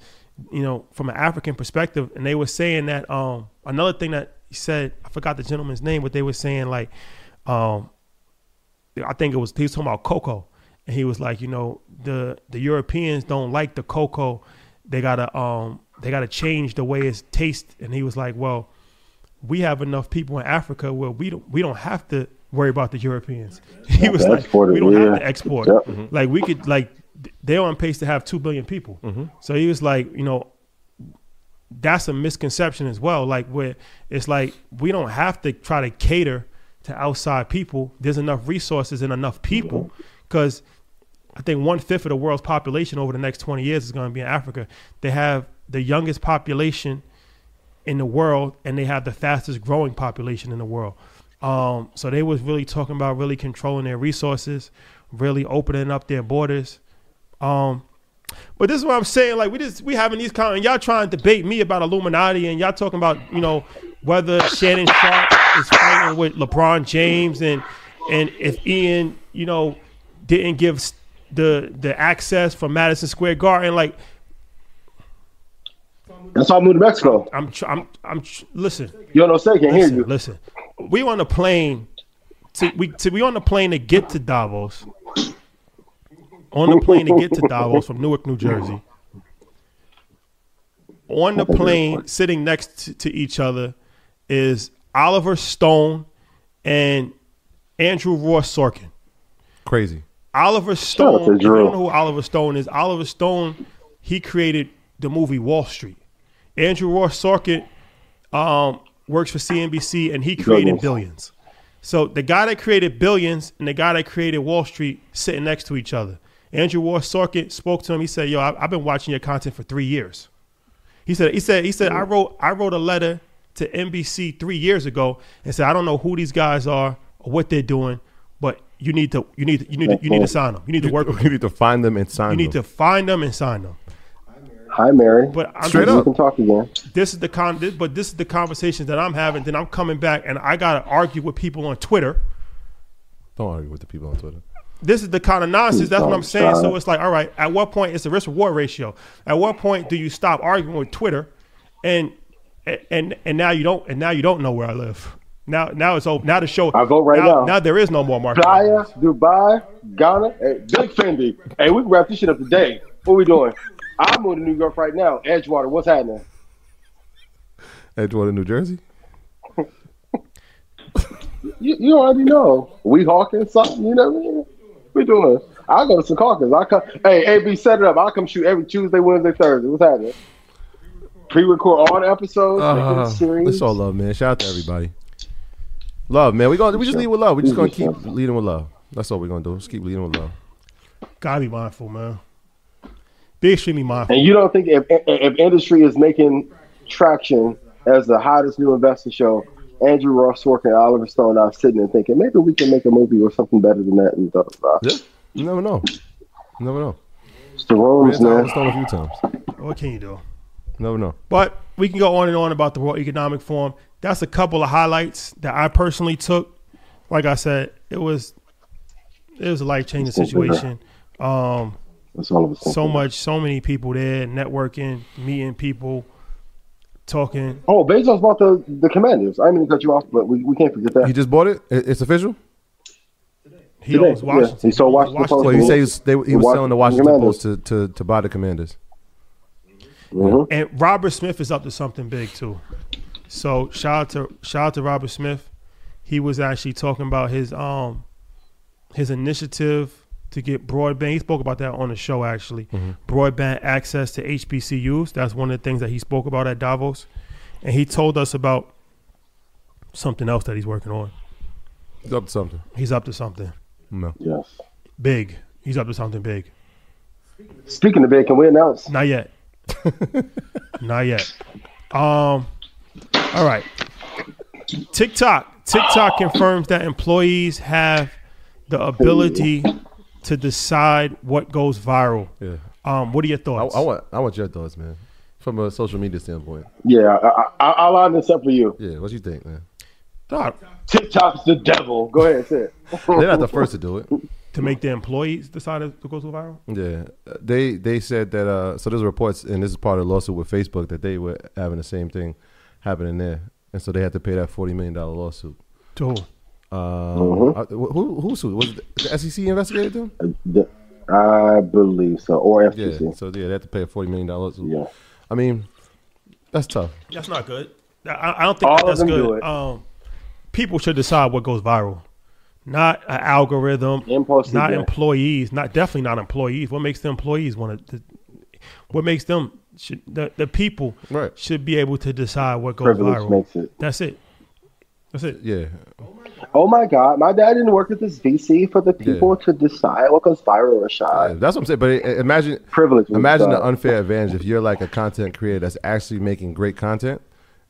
you know from an African perspective and they were saying that um, another thing that he said I forgot the gentleman's name but they were saying like um, I think it was he was talking about cocoa, and he was like, you know, the the Europeans don't like the cocoa. They gotta um they gotta change the way it's tastes. And he was like, well, we have enough people in Africa where we don't we don't have to worry about the Europeans. He was like, export we don't have to export. Yep. Like we could like they're on pace to have two billion people. So he was like, you know, that's a misconception as well. Like where it's like we don't have to try to cater to outside people. There's enough resources and enough people because I think one fifth of the world's population over the next 20 years is going to be in Africa. They have the youngest population in the world, and they have the fastest growing population in the world. Um, so they was really talking about really controlling their resources, really opening up their borders. Um, but this is what I'm saying. Like we just we having these kind, and y'all trying to debate me about Illuminati, and y'all talking about you know whether Shannon Sharpe is fighting with LeBron James, and and if Ian you know didn't give the the access from Madison Square Garden, like That's why I moved to Mexico. I'm tr- I'm I'm tr- listen. You don't know, say can't hear you. listen. We on the plane to we to we on the plane to get to Davos. On the plane to get to Davos from Newark, New Jersey. On the plane, sitting next to, to each other, is Oliver Stone and Andrew Ross Sorkin. Crazy. Oliver Stone. If you don't know who Oliver Stone is, Oliver Stone, he created the movie Wall Street. Andrew Ross Sorkin um, works for CNBC, and he created Billions. Billions. So the guy that created Billions and the guy that created Wall Street sitting next to each other. Andrew Ross Sorkin spoke to him. He said, "Yo, I, I've been watching your content for three years." He said, "He said, he said, I wrote, I wrote a letter to NBC three years ago and said, I don't know who these guys are or what they're doing, but you need to, you need, to, you need, to, you need to sign them. You need to work. You need to find them and sign You need them. to find them and sign them." Hi, Mary. But I'm Straight just- we up. can talk again. this is the con this, but this is the conversations that I'm having. Then I'm coming back and I gotta argue with people on Twitter. Don't argue with the people on Twitter. This is the kind of nonsense. That's what I'm saying. So it's like, all right, at what point it's a risk reward ratio? At what point do you stop arguing with Twitter, and and and now you don't and now you don't know where I live. Now now it's over. Now the show. I vote right now. Now there is no more market. Playa, Dubai, Ghana, hey, Big Fendi. Hey, we can wrap this shit up today. What we doing? I'm moving to New York right now. Edgewater, what's happening? Edgewater, New Jersey. You, you already know. We hawking something, you know what I mean? We doing. I go to Secaucus. I come. Hey, AB, set it up. I'll come shoot every Tuesday, Wednesday, Thursday. What's happening? Pre-record all the episodes. make Uh, series. it's all love, man. Shout out to everybody. Love, man. We going we just lead with love. We just gonna keep leading with love. That's all we're gonna do. Just keep leading with love. Gotta be mindful, man. Be extremely mindful. And you don't think if, if industry is making traction as the hottest new investor show, Andrew Ross Sorkin and Oliver Stone I was sitting and thinking maybe we can make a movie or something better than that. And blah, blah, blah. Yeah. You never know. You never know. It's the rooms, Ran down man. the stone a few times. What can you do? You never know. But we can go on and on about the World Economic Forum. That's a couple of highlights that I personally took. Like I said, it was it was a life changing situation. Um, That's all of us. so much, so many people there, networking, meeting people, talking. Oh, Bezos bought the, the Commanders. I didn't mean to cut you off, but we, we can't forget that. He just bought it. It- It's official. He Today, owns yeah. Washington. He sold owns Washington Post. Well, he said he was, they, he was The selling the Washington Washington Post to, to, to buy the Commanders. Mhm. And Robert Smith is up to something big too. So shout out to shout out to Robert Smith. He was actually talking about his um his initiative to get broadband. He spoke about that on the show actually. Broadband access to HBCUs. That's one of the things that he spoke about at Davos. And he told us about something else that he's working on. He's up to something. He's up to something No. Yes. big. He's up to something big. Speaking of big, can we announce? Not yet. Not yet. Um. All right. TikTok. TikTok confirms that employees have the ability to decide what goes viral. Yeah. Um. What are your thoughts? I want I want your thoughts, man. From a social media standpoint. Yeah, I, I, I'll line this up for you. Yeah. What you think, man? Dog, TikTok's the devil. Go ahead, say it. They're not the first to do it. to make the employees decide to go to viral. Yeah, they they said that. Uh, so there's reports, and this is part of the lawsuit with Facebook that they were having the same thing happening there, and so they had to pay that forty million dollar lawsuit. To who? Um, uh, who who sued? Was the SEC investigated them? I believe so, or Yeah. So yeah, they had to pay a forty million dollar. Yeah. I mean, that's tough. That's not good. I, I don't think All that that's them do good. Um, people should decide what goes viral, not an algorithm. Impulse not yeah. employees, not definitely not employees. What makes the employees want to? What makes them should the, the people Right. should be able to decide what goes Privilege viral. makes it. That's it. That's it. Yeah. Oh my God, my dad didn't work at this VC for the people to decide what goes viral or Yeah. That's what I'm saying. But imagine Privilege. imagine the unfair advantage if you're like a content creator that's actually making great content,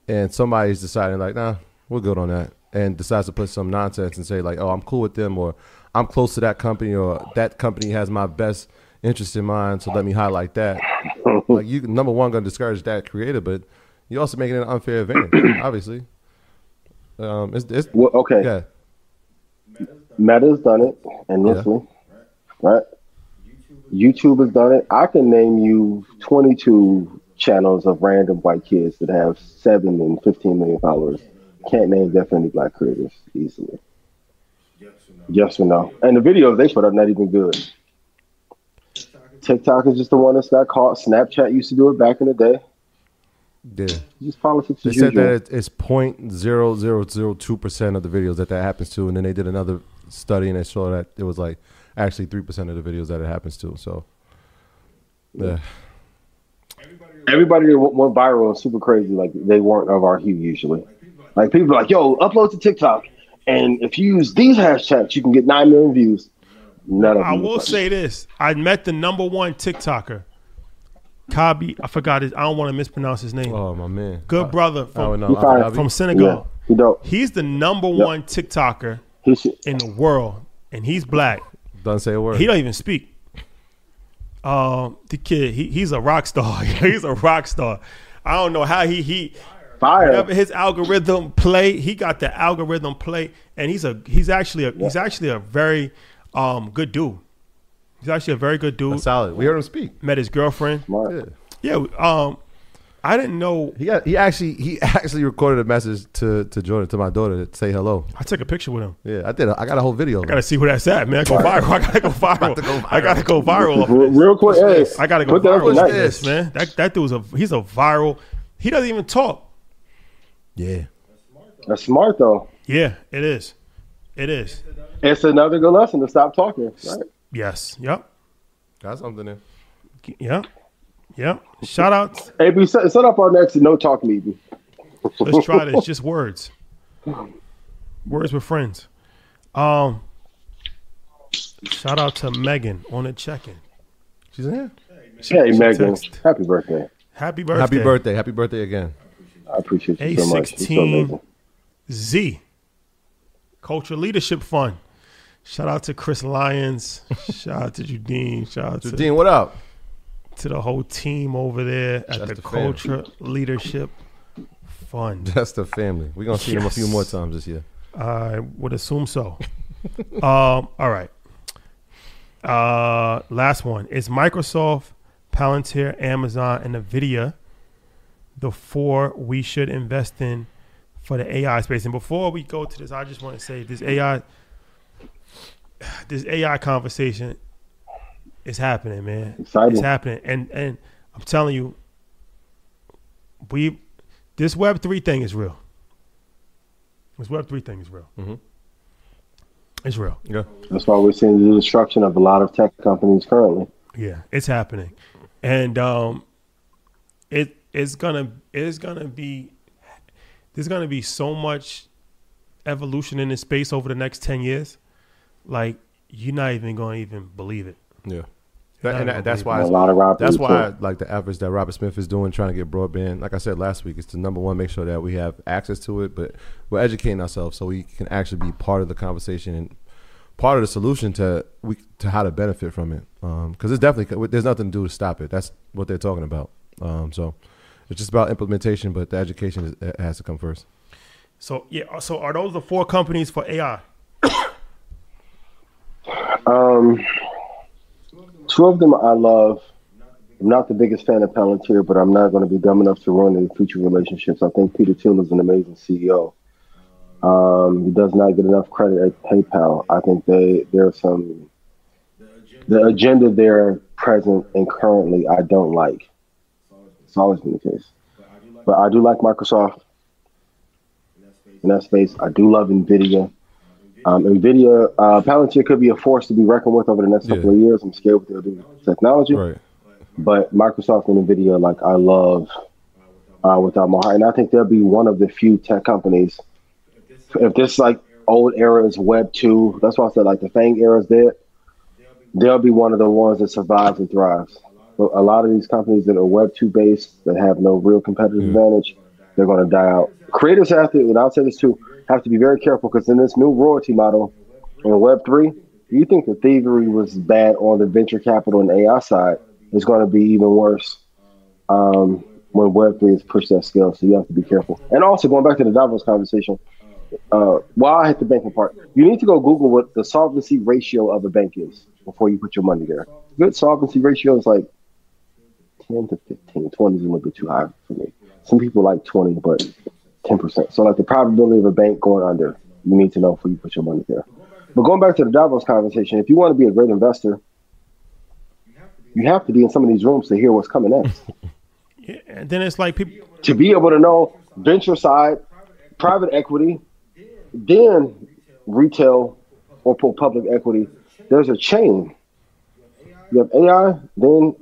and somebody's deciding like, nah, we're good on that, and decides to put some nonsense and say like, oh, I'm cool with them, or I'm close to that company, or that company has my best interest in mind, so let me highlight that. like you, number one, gonna discourage that creator, but you're also making an unfair advantage, obviously. Um, it's, it's Well, okay, yeah, Meta's done it endlessly, right? YouTube has done it. I can name you 22 channels of random white kids that have seven and 15 million followers. Can't name definitely black creators easily. Yes or no? And the videos they put up not even good. TikTok is just the one that's got caught. Snapchat used to do it back in the day. Yeah. Just politics They as said usual. that it- it's point zero zero zero two percent of the videos that that happens to, and then they did another study and they saw that it was like actually three percent of the videos that it happens to. So, yeah, Everybody that went went viral was super crazy. Like they weren't of our hue usually. Like people are like, "Yo, upload to TikTok, and if you use these hashtags, you can get nine million views." None of I them will say this: I met the number one TikToker, Khaby. I forgot his. I don't want to mispronounce his name. oh my man, Good brother I would from, know. He from Senegal. Yeah, he dope. He's the number Yep. one TikToker He in the world, and he's black. Doesn't say a word. He don't even speak. Um, the kid, he, he's a rock star. he's a rock star. I don't know how he he fire. whatever his algorithm play, he got the algorithm play, and he's a he's actually a he's actually a very um good dude. He's actually a very good dude. That's solid. We heard him speak. Met his girlfriend. Smart. Yeah. Yeah, um, I didn't know. He got, he actually he actually recorded a message to to Jordan to my daughter to say hello. I took a picture with him. Yeah, I did. I got a whole video. I gotta see where that's at, man. Go viral. I gotta go viral. to go I gotta go viral. Real, real quick, hey, I gotta go put that up viral tonight. this, man. That that dude's a he's a viral. He doesn't even talk. yeah, That's smart though. Yeah, it is. It is. It's another good lesson to stop talking. Right? Yes. Yep. got something there. Yep. Yep. Shout out. Hey, we set, set up our next no talk meeting. Let's try this. Just words. Words with friends. Um. Shout out to Meghan on the check-in. She's in here. She- Hey, she Meghan, text, happy birthday. Happy birthday. Happy birthday! Happy birthday again. I appreciate you so much. A16. amazing. Z. Culture Leadership Fund. Shout out to Chris Lyons. Shout out to Judine. Shout out to, Dean, what up? to the whole team over there at That's the, the. Culture Leadership Fund. That's the family. We're gonna see them a few more times this year. I would assume so. um, all right. Uh, last one is Microsoft, Palantir, Amazon, and Nvidia. The four we should invest in for the AI space. And before we go to this, I just want to say this AI, this AI conversation is happening, man. Exciting. It's happening, and and I'm telling you, we this Web three thing is real. This Web three thing is real. Mhm. It's real. Yeah. That's why we're seeing the destruction of a lot of tech companies currently. Yeah, it's happening, and um, it it's gonna it's gonna be there's gonna be so much evolution in this space over the next ten years. Like you're not even gonna even believe it. Yeah. That, and that, that's why a lot of Robert that's too. why like the efforts that Robert Smith is doing trying to get broadband. Like I said last week, it's the number one. Make sure that we have access to it, but we're educating ourselves so we can actually be part of the conversation and part of the solution to we to how to benefit from it. Because it's definitely there's nothing to do to stop it. That's what they're talking about. Um, so it's just about implementation, but the education is, has to come first. So yeah, so are those the four companies for AI? Um, two of them I love. I'm not the biggest fan of Palantir, but I'm not going to be dumb enough to ruin any future relationships. I think Peter Thiel is an amazing CEO. Um, he does not get enough credit at PayPal. I think they there's some the agenda there present and currently I don't like. It's always been the case, but I do like Microsoft in that space. I do love Nvidia. Um, Nvidia, uh, Palantir could be a force to be reckoned with over the next Yeah. couple of years. I'm scared what they'll do with technology. Right. But Microsoft and Nvidia, like I love uh, with all my heart, and I think they'll be one of the few tech companies. If this like old era is Web two, that's why I said like the FAANG era is dead. They'll be one of the ones that survives and thrives. But a lot of these companies that are Web two based that have no real competitive advantage, they're going to die out. Creators have to, and I'll say this too, have to be very careful because in this new royalty model in Web three, you think the thievery was bad on the venture capital and AI side, it's going to be even worse um, when Web3 is pushed that scale. So you have to be careful. And also, going back to the Davos conversation, uh, while I hit the banking part, you need to go Google what the solvency ratio of a bank is before you put your money there. Good solvency ratio is like 10 to 15. 20 is a little bit too high for me. Some people like 20, but 10%. So, like the probability of a bank going under, you need to know before you put your money there. But going back to the Davos conversation, if you want to be a great investor, you have to be in some of these rooms to hear what's coming next. Yeah, and then it's like people. to be able to know venture side, private equity, then retail or pu- public equity. There's a chain. You have AI, then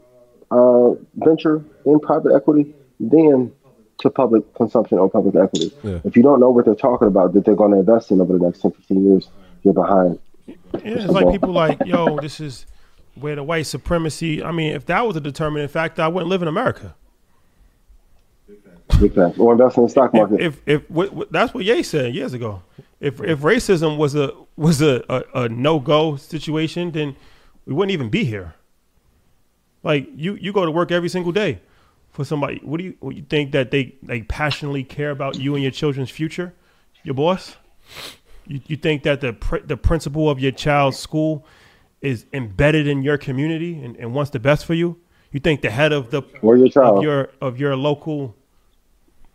uh, venture, then private equity, then to public consumption or public equity. Yeah. If you don't know what they're talking about that they're going to invest in over the next 10, 15 years, you're behind. Yeah, it's like people like, yo, this is where the white supremacy. I mean, if that was a determining factor, I wouldn't live in America. Big facts. Big facts. Or invest in the stock market. If if what, what, that's what Ye said years ago. If if racism was a was a, a, a no go situation, then we wouldn't even be here. Like you you go to work every single day for somebody. What do you what you think that they they passionately care about you and your children's future? Your boss? You, you think that the pr- the principal of your child's school is embedded in your community and, and wants the best for you? You think the head of the or your child. of your of your local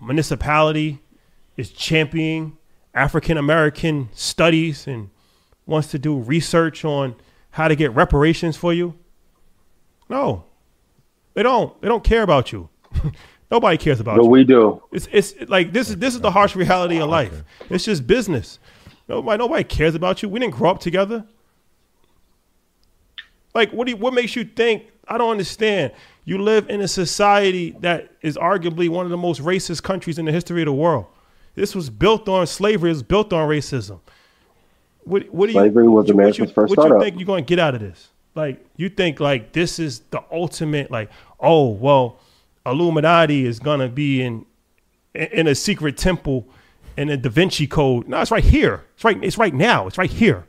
municipality is championing African American studies and wants to do research on how to get reparations for you? No. They don't. They don't care about you. Nobody cares about but you. we do. It's it's like this is this is the harsh reality of life. It's just business. Nobody nobody cares about you. We didn't grow up together. Like what do you, what makes you think I don't understand. You live in a society that is arguably one of the most racist countries in the history of the world. This was built on slavery, it was built on racism. What what do you Slavery was what you- America's what you, first what you think you're going to get out of this? Like you think like this is the ultimate like oh well Illuminati is going to be in in a secret temple in a Da Vinci Code. No, it's right here. It's right. It's right now. It's right here.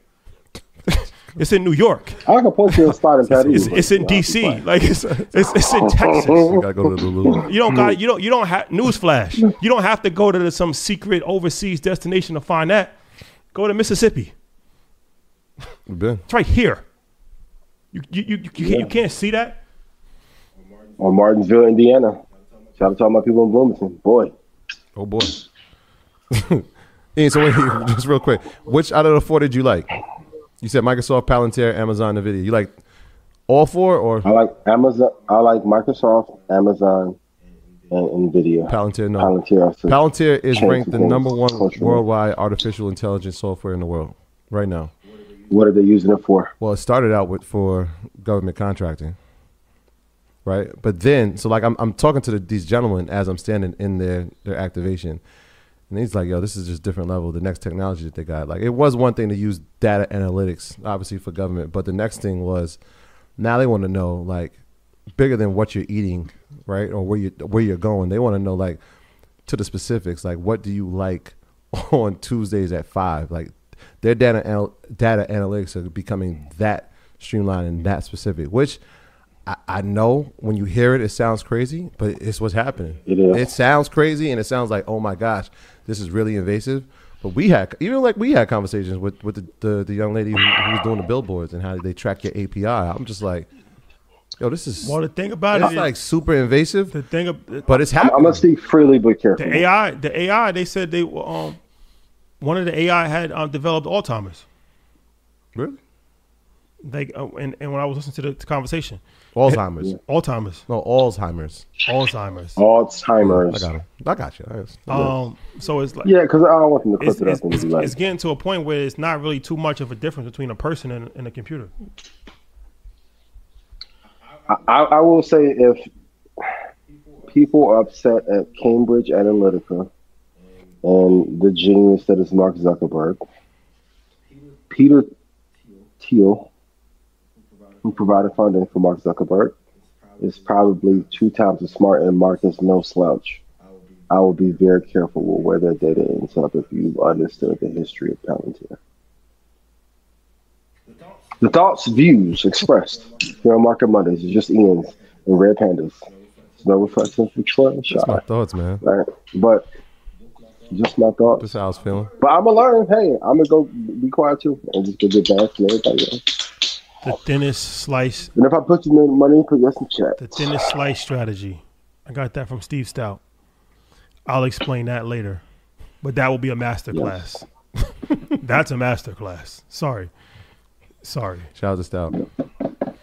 it's in New York. I can point you a spot in Patty. It's, it's in D.C. Like it's it's, it's in Texas. You gotta go to the Lulu. You don't got you don't you don't have newsflash. You don't have to go to the, some secret overseas destination to find that. Go to Mississippi. You been? It's right here. You you you, you, can't, you can't see that. or Martinsville, Indiana. Shout out to all my people in Bloomington. Boy, Oh boy. Ian, so wait, just real quick, which out of the four did you like? You said Microsoft, Palantir, Amazon, Nvidia. You like all four or I like Amazon. I like Microsoft, Amazon, and Nvidia. Palantir? No. Palantir. Palantir is ranked the number one worldwide artificial intelligence software in the world right now. What are they using it for? Well, it started out with for government contracting, right? But then, so like I'm I'm talking to the, these gentlemen as I'm standing in their their activation, and he's like, "Yo, this is just different level. The next technology that they got. Like, it was one thing to use data analytics, obviously for government, but the next thing was now they want to know like bigger than what you're eating, right, or where you where you're going. They want to know like to the specifics, like what do you like on Tuesdays at five, like their data anal- data analytics are becoming that streamlined and that specific, which I, I know when you hear it, it sounds crazy, but it's what's happening. It is. It sounds crazy and it sounds like, oh my gosh, this is really invasive. But we had even like we had conversations with with the the, the young lady who, who was doing the billboards and how they track your API. I'm just like, yo, this is Well, the thing about it's it, like super invasive, the thing, of- but it's I'm, I'm gonna speak freely but carefully. the AI, the AI, they said they were, um, one of the AI had um, developed Alzheimer's. really? Like, uh, and, and when I was listening to the, the conversation, Alzheimer's. Alzheimer's, No, Alzheimer's. Alzheimer's. Alzheimer's. I got him. I got you. I just- Um, so it's like Yeah, because I don't want them to clip it's, it it's, up and it's, like, it's getting to a point where it's not really too much of a difference between a person and, and a computer. I, I will say if people are upset at Cambridge Analytica and the genius that is Mark Zuckerberg, Peter Thiel, who provided funding for Mark Zuckerberg, is probably two times as smart and Mark is no slouch. I will be very careful with where their data ends up if you've understood the history of Palantir. The thoughts, views expressed here on Market Mondays is just Ian's and Red Pandas. It's no reflection for Troy and That's my thoughts, man. Right? But just my thoughts. That's how I was feeling. But I'm gonna learn. Hey, I'm gonna go be quiet too and just get back to everybody else. The thinnest slice, And if I put you in money, put yes in chat. the thinnest slice strategy. I got that from Steve Stoute. I'll explain that later, but that will be a master class. That's a master class. Sorry, sorry. Shout out to Stoute.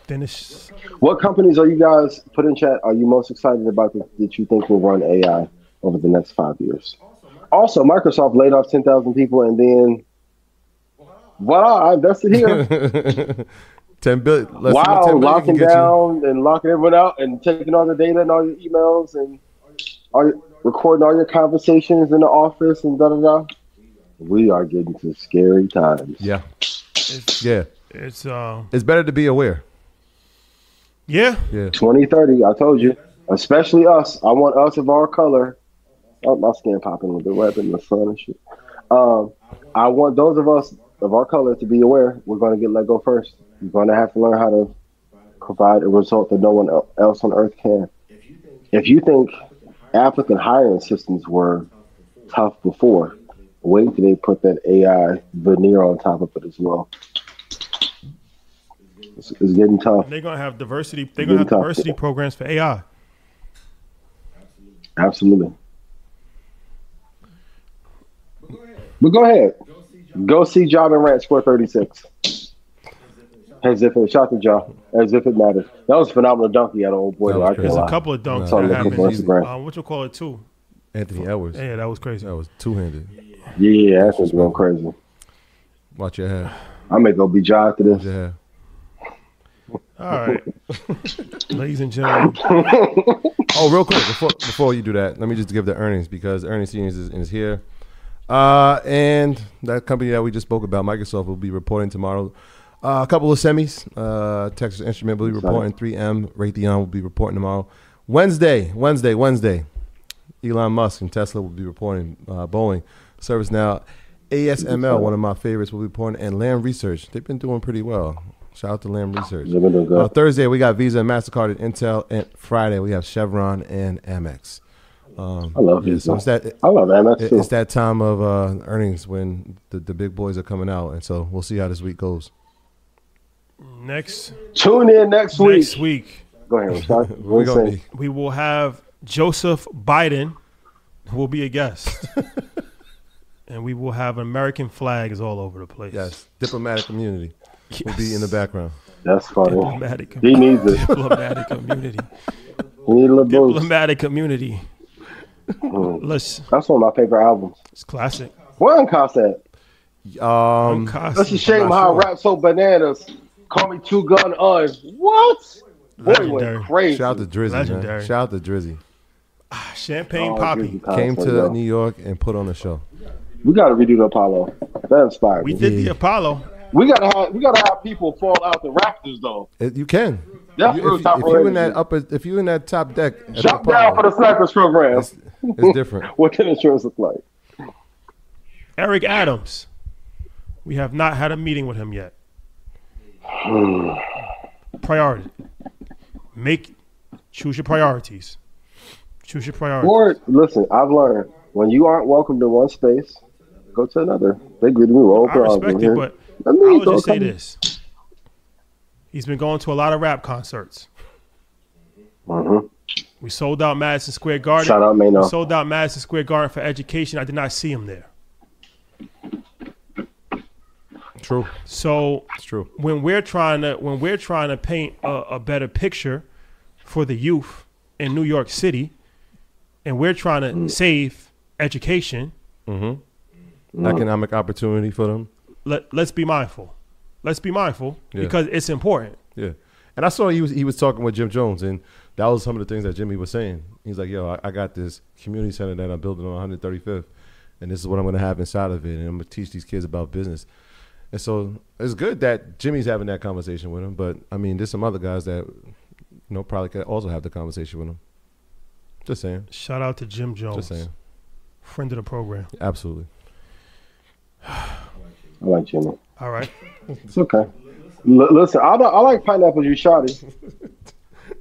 Thinnest. What companies are you guys put in chat? Are you most excited about that, that you think will run AI over the next five years? Also, Microsoft laid off ten thousand people, and then voila, I invested here. ten billion. Let's see what wow, 10 billion locking can get you. down and locking everyone out, and taking all the data and all your emails, and all your, recording all your conversations in the office, and da da da. We are getting to scary times. Yeah, It's, yeah. it's uh, It's better to be aware. yeah. Yeah. 2030, I told you. Especially us. I want us of our color. Oh, my skin popping with the web in the sun and shit. Um, I want those of us of our color to be aware we're going to get let go first. We're going to have to learn how to provide a result that no one else on earth can. If you think applicant hiring systems were tough before, wait till they put that AI veneer on top of it as well. It's, it's getting tough. They're gonna have diversity. They're gonna have talk. diversity programs for AI. Absolutely. But go ahead. Go see Ja Morant Square 36. As if it shot the jaw. As if it mattered. That was a phenomenal donkey out of old boy. That though, was I can't crazy. There's a couple of dunks No, that looking happened. Instagram. Uh, what you call it too? Anthony Edwards. Yeah, that was crazy. That was two handed. Yeah, that's what's going crazy. Watch your head. I may go be Job after this. your head. All right, ladies and gentlemen. Oh, real quick before before you do that, let me just give the earnings because earnings season is, is here. Uh, and that company that we just spoke about, Microsoft, will be reporting tomorrow. Uh, a couple of semis. Uh, Texas Instrument will be reporting. 3M, Raytheon will be reporting tomorrow. Wednesday, Wednesday, Wednesday. Elon Musk and Tesla will be reporting. Uh, Boeing, ServiceNow, ASML, one of my favorites, will be reporting, and Lam Research. They've been doing pretty well. Shout out to Lam Research. They've been doing good. Uh, Thursday we got Visa and Mastercard and Intel, and Friday we have Chevron and Amex. Um, I love yeah, so it's that I love Amex it- too. it's that time of uh, earnings when the, the big boys are coming out, and so we'll see how this week goes. Next Tune in next week. next week, Go ahead, We What gonna be we will have Joseph Biden, who will be a guest, and we will have American flags all over the place. yes, diplomatic community will be in the background. That's funny. Diplomatic, He needs it. diplomatic community, He need a little boost. diplomatic community. Mm. Let's. That's one of my favorite albums. It's classic. Where Uncast at? Um, That's a shame how sure. rap so bananas. Call me two gun un. What? Boy Legendary. went crazy. shout out to Drizzy, man. Legendary. Shout out to Drizzy. Champagne Oh, Papi. Came to you go. New York and put on a show. We gotta redo the Apollo. That inspired We me. did the Apollo. We gotta have we gotta have people fall out the rafters though. It- you can. That's You- if, if you in that upper, if you in that top deck, at the down for the snipers program. it's, it's different. What can insurance look like? Eric Adams. We have not had a meeting with him yet. Priority. Make choose your priorities. Choose your priorities. Or listen, I've learned when you aren't welcome to one space, go to another. They greeted me with I respect here. it, but I me would go just say this. He's been going to a lot of rap concerts. Mhm. We sold out Madison Square Garden. Shout out We sold out Madison Square Garden for education. I did not see him there. True. So It's true. when we're trying to when we're trying to paint a, a better picture for the youth in New York City, and we're trying to Mm. save education, Economic opportunity for them. let let's be mindful. Let's be mindful Yeah. because it's important. Yeah. And I saw he was he was talking with Jim Jones, and that was some of the things that Jimmy was saying. He's like, "Yo, I, I got this community center that I'm building on 135th, and this is what I'm going to have inside of it, and I'm going to teach these kids about business." And so it's good that Jimmy's having that conversation with him. But I mean, there's some other guys that you know probably could also have the conversation with him. Just saying. Shout out to Jim Jones, Just saying. friend of the program. Absolutely. I like Jimmy. All right, It's okay. L- listen, I, I like pineapple. You shotty.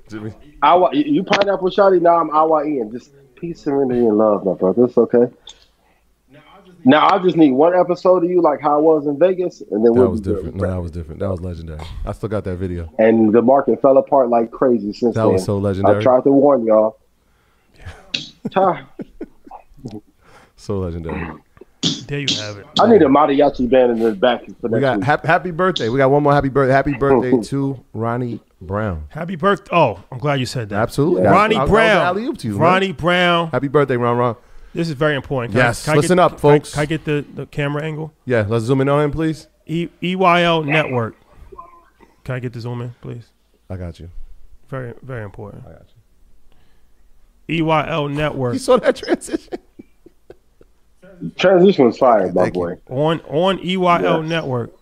Jimmy. Awa, you you pineapple shotty. Now I'm Awa Ian. Just peace, serenity, and love, my brother. It's okay. Now I just need one episode of you, like how I was in Vegas, and then That we'll was different. No, that was different. That was legendary. I still got that video. And the market fell apart like crazy since That then. was so legendary. I legendary. tried to warn y'all. Ta- So legendary. there you have it. I need a mariachi band in the back for We got week. happy, happy birthday. We got one more happy birthday. Happy birthday to Ronnie Brown. Happy birthday! Oh, I'm glad you said that. Absolutely. Ronnie I- I was Brown. to you, man. Ronnie Brown. Happy birthday, Ron Ron. This is very important. Can I- Yes, can I listen get- up, folks. Can I get the, the camera angle? Yeah, let's zoom in on him, please. E- EYL Network. Can I get the zoom in, please? I got you. Very, very important. I got you. EYL Network You saw that transition? Transition was fire, my Thank you. on on EYL Yes. Network.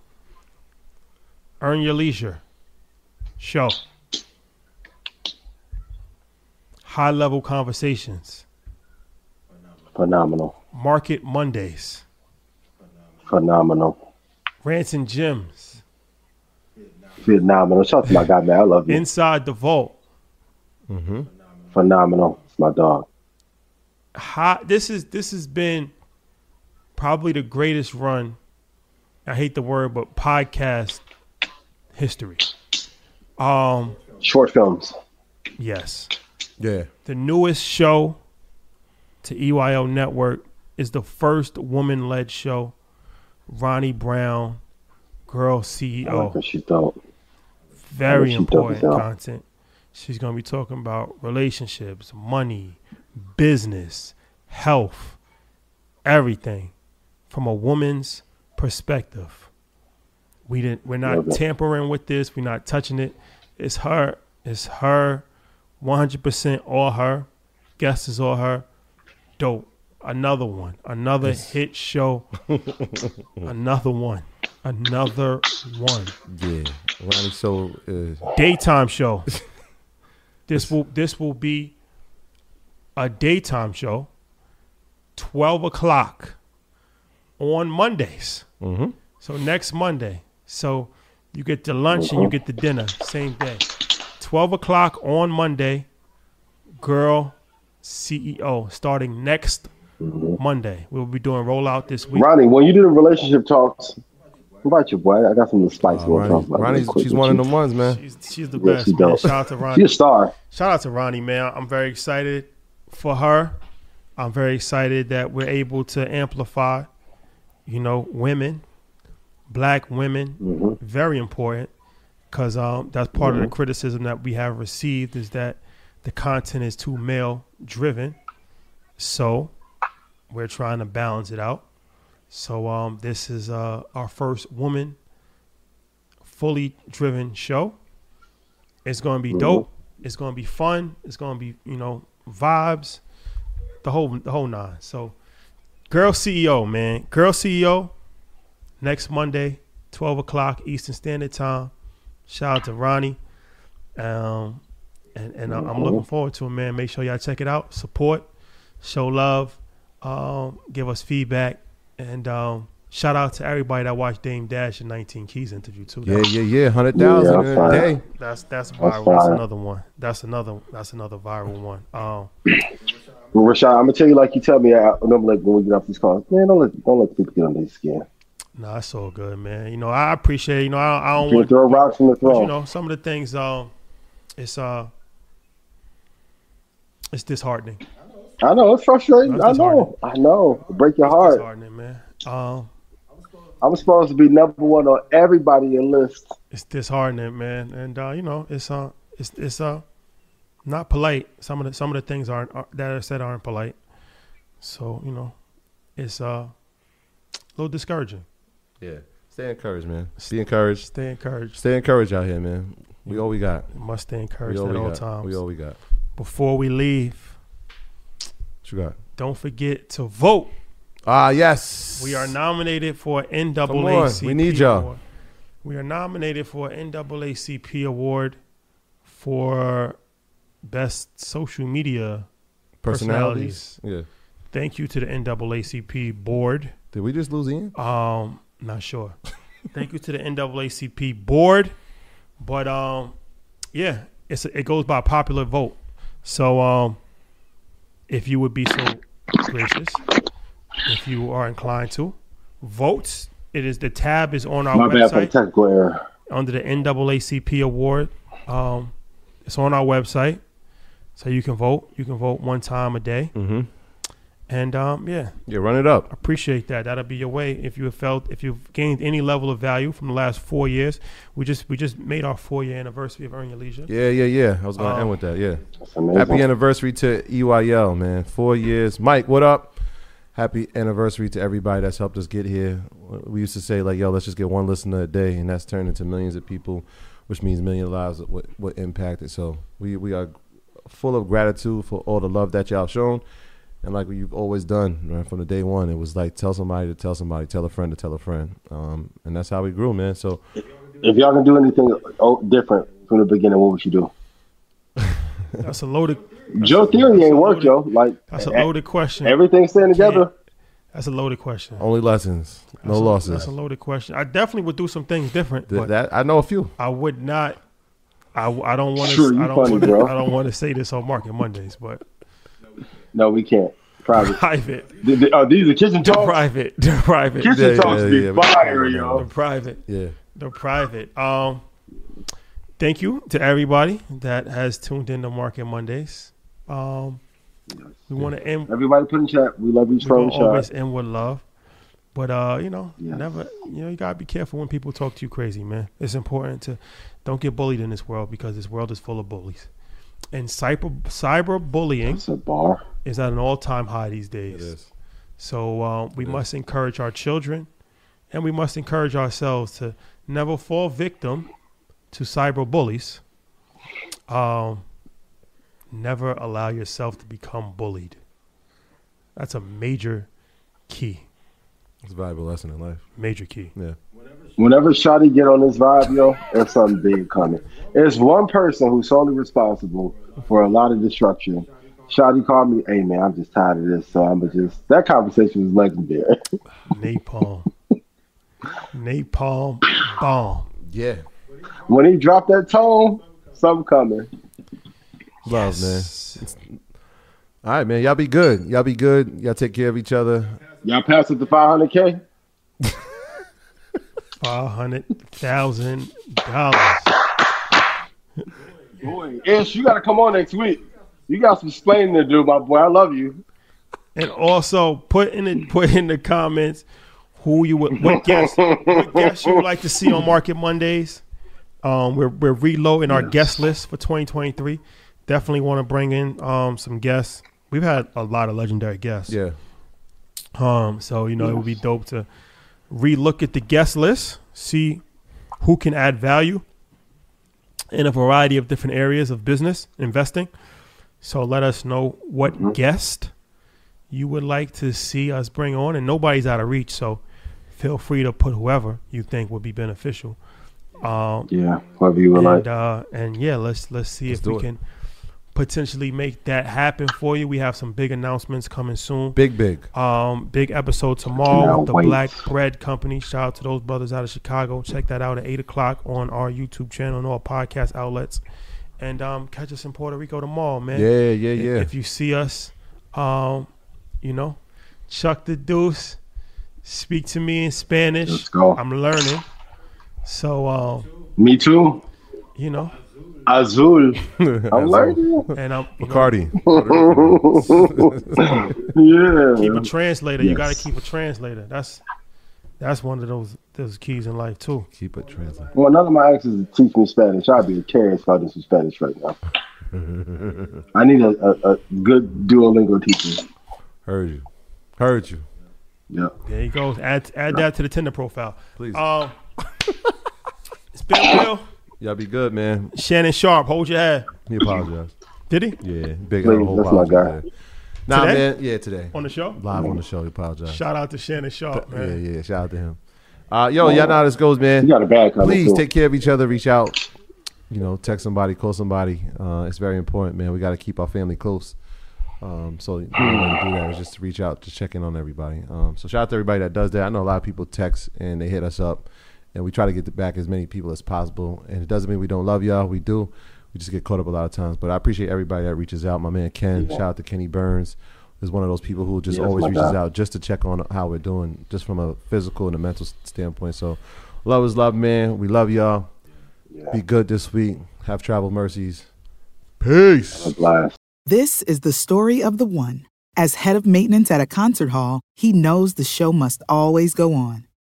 Earn your leisure. Show. High level conversations. Phenomenal. Market Mondays. Phenomenal. Rants and Gems. Phenomenal. Shout out to my guy, man. I love you. Inside the Vault. Mm-hmm. Phenomenal. It's my dog. High, this is this has been probably the greatest run. I hate the word, but podcast history. Um, Short films. yes. Yeah. The newest show to EYL Network is the first woman led show. Ronnie Brown, Girl I like CEO. she's dope. Very she important as content. She's going to be talking about relationships, money, business, health, everything from a woman's perspective. We didn't we're not Love tampering with this, we're not touching it. It's her. It's her 100% all her. Guests is all her. Dope. Another one. Another hit show. Another one. Another one Yeah. Ronnie so is daytime show. this will this will be a daytime show, twelve o'clock on Mondays. Mhm. So next Monday. So you get the lunch and you get the dinner same day. Twelve o'clock on Monday. Girl CEO starting next Monday. We'll be doing rollout this week. Ronnie, when you do the relationship talks, about your boy. I got some spice uh, we want to talk Ronnie, about. Ronnie's she's one of the ones, man. She's, she's the Yeah, best. she man. Shout out to She's Ronnie. a star. Shout out to Ronnie, man. I'm very excited for her. I'm very excited that we're able to amplify, you know, women, black women. Mm-hmm. Very important because um, that's part of the criticism that we have received is that the content is too male driven. So we're trying to balance it out. So um, this is uh, our first woman fully driven show. It's going to be dope. It's going to be fun. It's going to be you know vibes, the whole the whole nine. So, girl CEO man, girl CEO, next Monday, twelve o'clock Eastern Standard Time. Shout out to Ronnie, um, and and I- I'm looking forward to it, man. Make sure y'all check it out, support, show love, um, give us feedback, and um, shout out to everybody that watched Dame Dash and 19 Keys interview too. Yeah, yeah, yeah. Hundred thousand Yeah, in a fine. day. That's that's viral. That's, fire. another one. That's another that's another viral one. Um, Well, Rashad, I'm gonna tell you like you tell me. I, I'm like when we get off these calls, man, don't let don't let people get on their skin. No, that's all good, man. You know, I appreciate. You know, I, I don't want. throw rocks from the throne. you know, some of the things. Um, it's uh, it's disheartening. I know it's frustrating. That's I know. I know. Break your heart. Disheartening, man. Um, I was supposed to be number one on everybody your list. it's disheartening, man. And uh, you know, it's uh, it's it's uh, not polite. Some of the some of the things aren't are, that are said aren't polite. So you know, it's uh, a little discouraging. Yeah. Stay encouraged, man. Stay encouraged. Stay encouraged. Stay encouraged out here, man. We all we got. You must stay encouraged at all got. times. We all we got. Before we leave, What you got? don't forget to vote. Ah, yes. We are nominated for on, NAACP. we need y'all. award. We are nominated for NAACP award for best social media personalities. Yeah. Thank you to the NAACP board. Did we just lose Ian? Um, not sure. Thank you to the NAACP board, but um, yeah, it's it goes by popular vote. So um, if you would be so gracious, if you are inclined to vote, it is the tab is on our My bad for the website technical error. under the NAACP award. Um, it's on our website, so you can vote. You can vote one time a day, Mm-hmm. And um, yeah, Yeah, run it up. appreciate that. That'll be your way if you have felt if you've gained any level of value from the last four years. We just we just made our four year anniversary of Earn Your Leisure. Yeah, yeah, yeah. I was gonna Um, end with that. Yeah. Happy anniversary to EYL, man. Four years. Mike, what up? Happy anniversary to everybody that's helped us get here. We used to say like, yo, let's just get one listener a day, and that's turned into millions of people, which means million lives what what impacted. So we we are full of gratitude for all the love that y'all shown. And like what you've always done right, from the day one, it was like tell somebody to tell somebody, tell a friend to tell a friend, um, and that's how we grew, man. So If y'all can do anything oh, different from the beginning, what would you do? That's a loaded Joe theory ain't work, yo. Like that's a loaded question. Everything's staying together. That's a loaded question. only lessons, no That's a- losses. That's a loaded question. I definitely would do some things different, Th- but that I know a few. I would not. I, I don't want to. Sure, I don't want to. I don't want to say this on Market Mondays, but No, we can't. Private. private, Th- th- oh, these are kitchen the talks. private, the private, Kitchen Yeah, talks yeah, be yeah, fire, yeah, yo. the private. Yeah. the private. Um, thank you to everybody that has tuned in to Market Mondays. Um, we want to end. Everybody put in chat. We love you, We strong gonna always shot. end with love, but uh, you know, Yes. never. You know, you gotta be careful when people talk to you crazy, man. It's important to don't get bullied in this world because this world is full of bullies, and cyber cyberbullying That's is at an all time high these days. It is. So uh, we It is. must encourage our children, and we must encourage ourselves to never fall victim to cyber bullies. Um, never allow yourself to become bullied. That's a major key. It's a valuable lesson in life. Major key. Yeah. Whenever Shotty get on this vibe, yo, there's something big coming. There's one person who's solely responsible for a lot of destruction. Shotty called me, hey man, I'm just tired of this, so I'm just that conversation was legendary. Napalm. Napalm bomb. Yeah. when he dropped that tone, something coming. Love, man. All right, man. Y'all be good. Y'all be good. Y'all take care of each other. Y'all pass it to 500k. Five hundred thousand dollars. Boy, Ish, you gotta come on next week. You got some explaining to do, my boy. I love you. And also put in the put in the comments who you would what guests what guests you would like to see on Market Mondays. Um, we're we're reloading our guest list for 2023. Definitely want to bring in um some guests. We've had a lot of legendary guests. Yeah. Um, so you know it would be dope to relook at the guest list, see who can add value in a variety of different areas of business investing. So let us know what guest you would like to see us bring on, and nobody's out of reach. So feel free to put whoever you think would be beneficial. Um, Yeah, whoever you would and like. uh, and yeah, let's let's see Let's if we it. can potentially make that happen for you. We have some big announcements coming soon. Big, big. Um, big episode tomorrow with the wait. Black Bread Company. Shout out to those brothers out of Chicago. Check that out at eight o'clock on our YouTube channel and all podcast outlets. And um, catch us in Puerto Rico tomorrow, man. Yeah, yeah, If- yeah. If you see us, um, you know, chuck the deuce. Speak to me in Spanish. Let's go. I'm learning. So, um, Me too. you know, Azul. I'm Azul. learning. and I'm you know, Bacardi. Yeah. keep a translator. You got to keep a translator. That's that's one of those those keys in life too. Keep a translator. Well, none of my exes is teach me Spanish. I'd be a terrorist if I did some Spanish right now. I need a, a, a good Duolingo teacher. Heard you. Heard you. Yeah. There you go. Add add that to the Tinder profile. Please. Um, it's been real. Y'all be good, man. Shannon Sharpe, hold your head. He apologized. Did he Yeah, big Please, up the whole that's my guy. today. Nah, Today? man. Yeah, today. on the show? Live on the show. He apologized. Shout out to Shannon Sharpe, man. yeah. Yeah. Shout out to him. Uh, yo, y'all know how this goes, man. You got a bad coming Please too. take care of each other. Reach out. You know, text somebody, call somebody. Uh, it's very important, man. We got to keep our family close. Um, so the only way to do that is just to reach out, just check in on everybody. Um, so shout out to everybody that does that. I know a lot of people text and they hit us up, and we try to get back as many people as possible. And it doesn't mean we don't love y'all. We do. We just get caught up a lot of times. But I appreciate everybody that reaches out. My man Ken, shout out to Kenny Burns, is one of those people who just Yes, always reaches guy. out just to check on how we're doing, just from a physical and a mental standpoint. So love is love, man. We love y'all. Be good this week. Have travel mercies. Peace. This is the story of the one. As head of maintenance at a concert hall, he knows the show must always go on.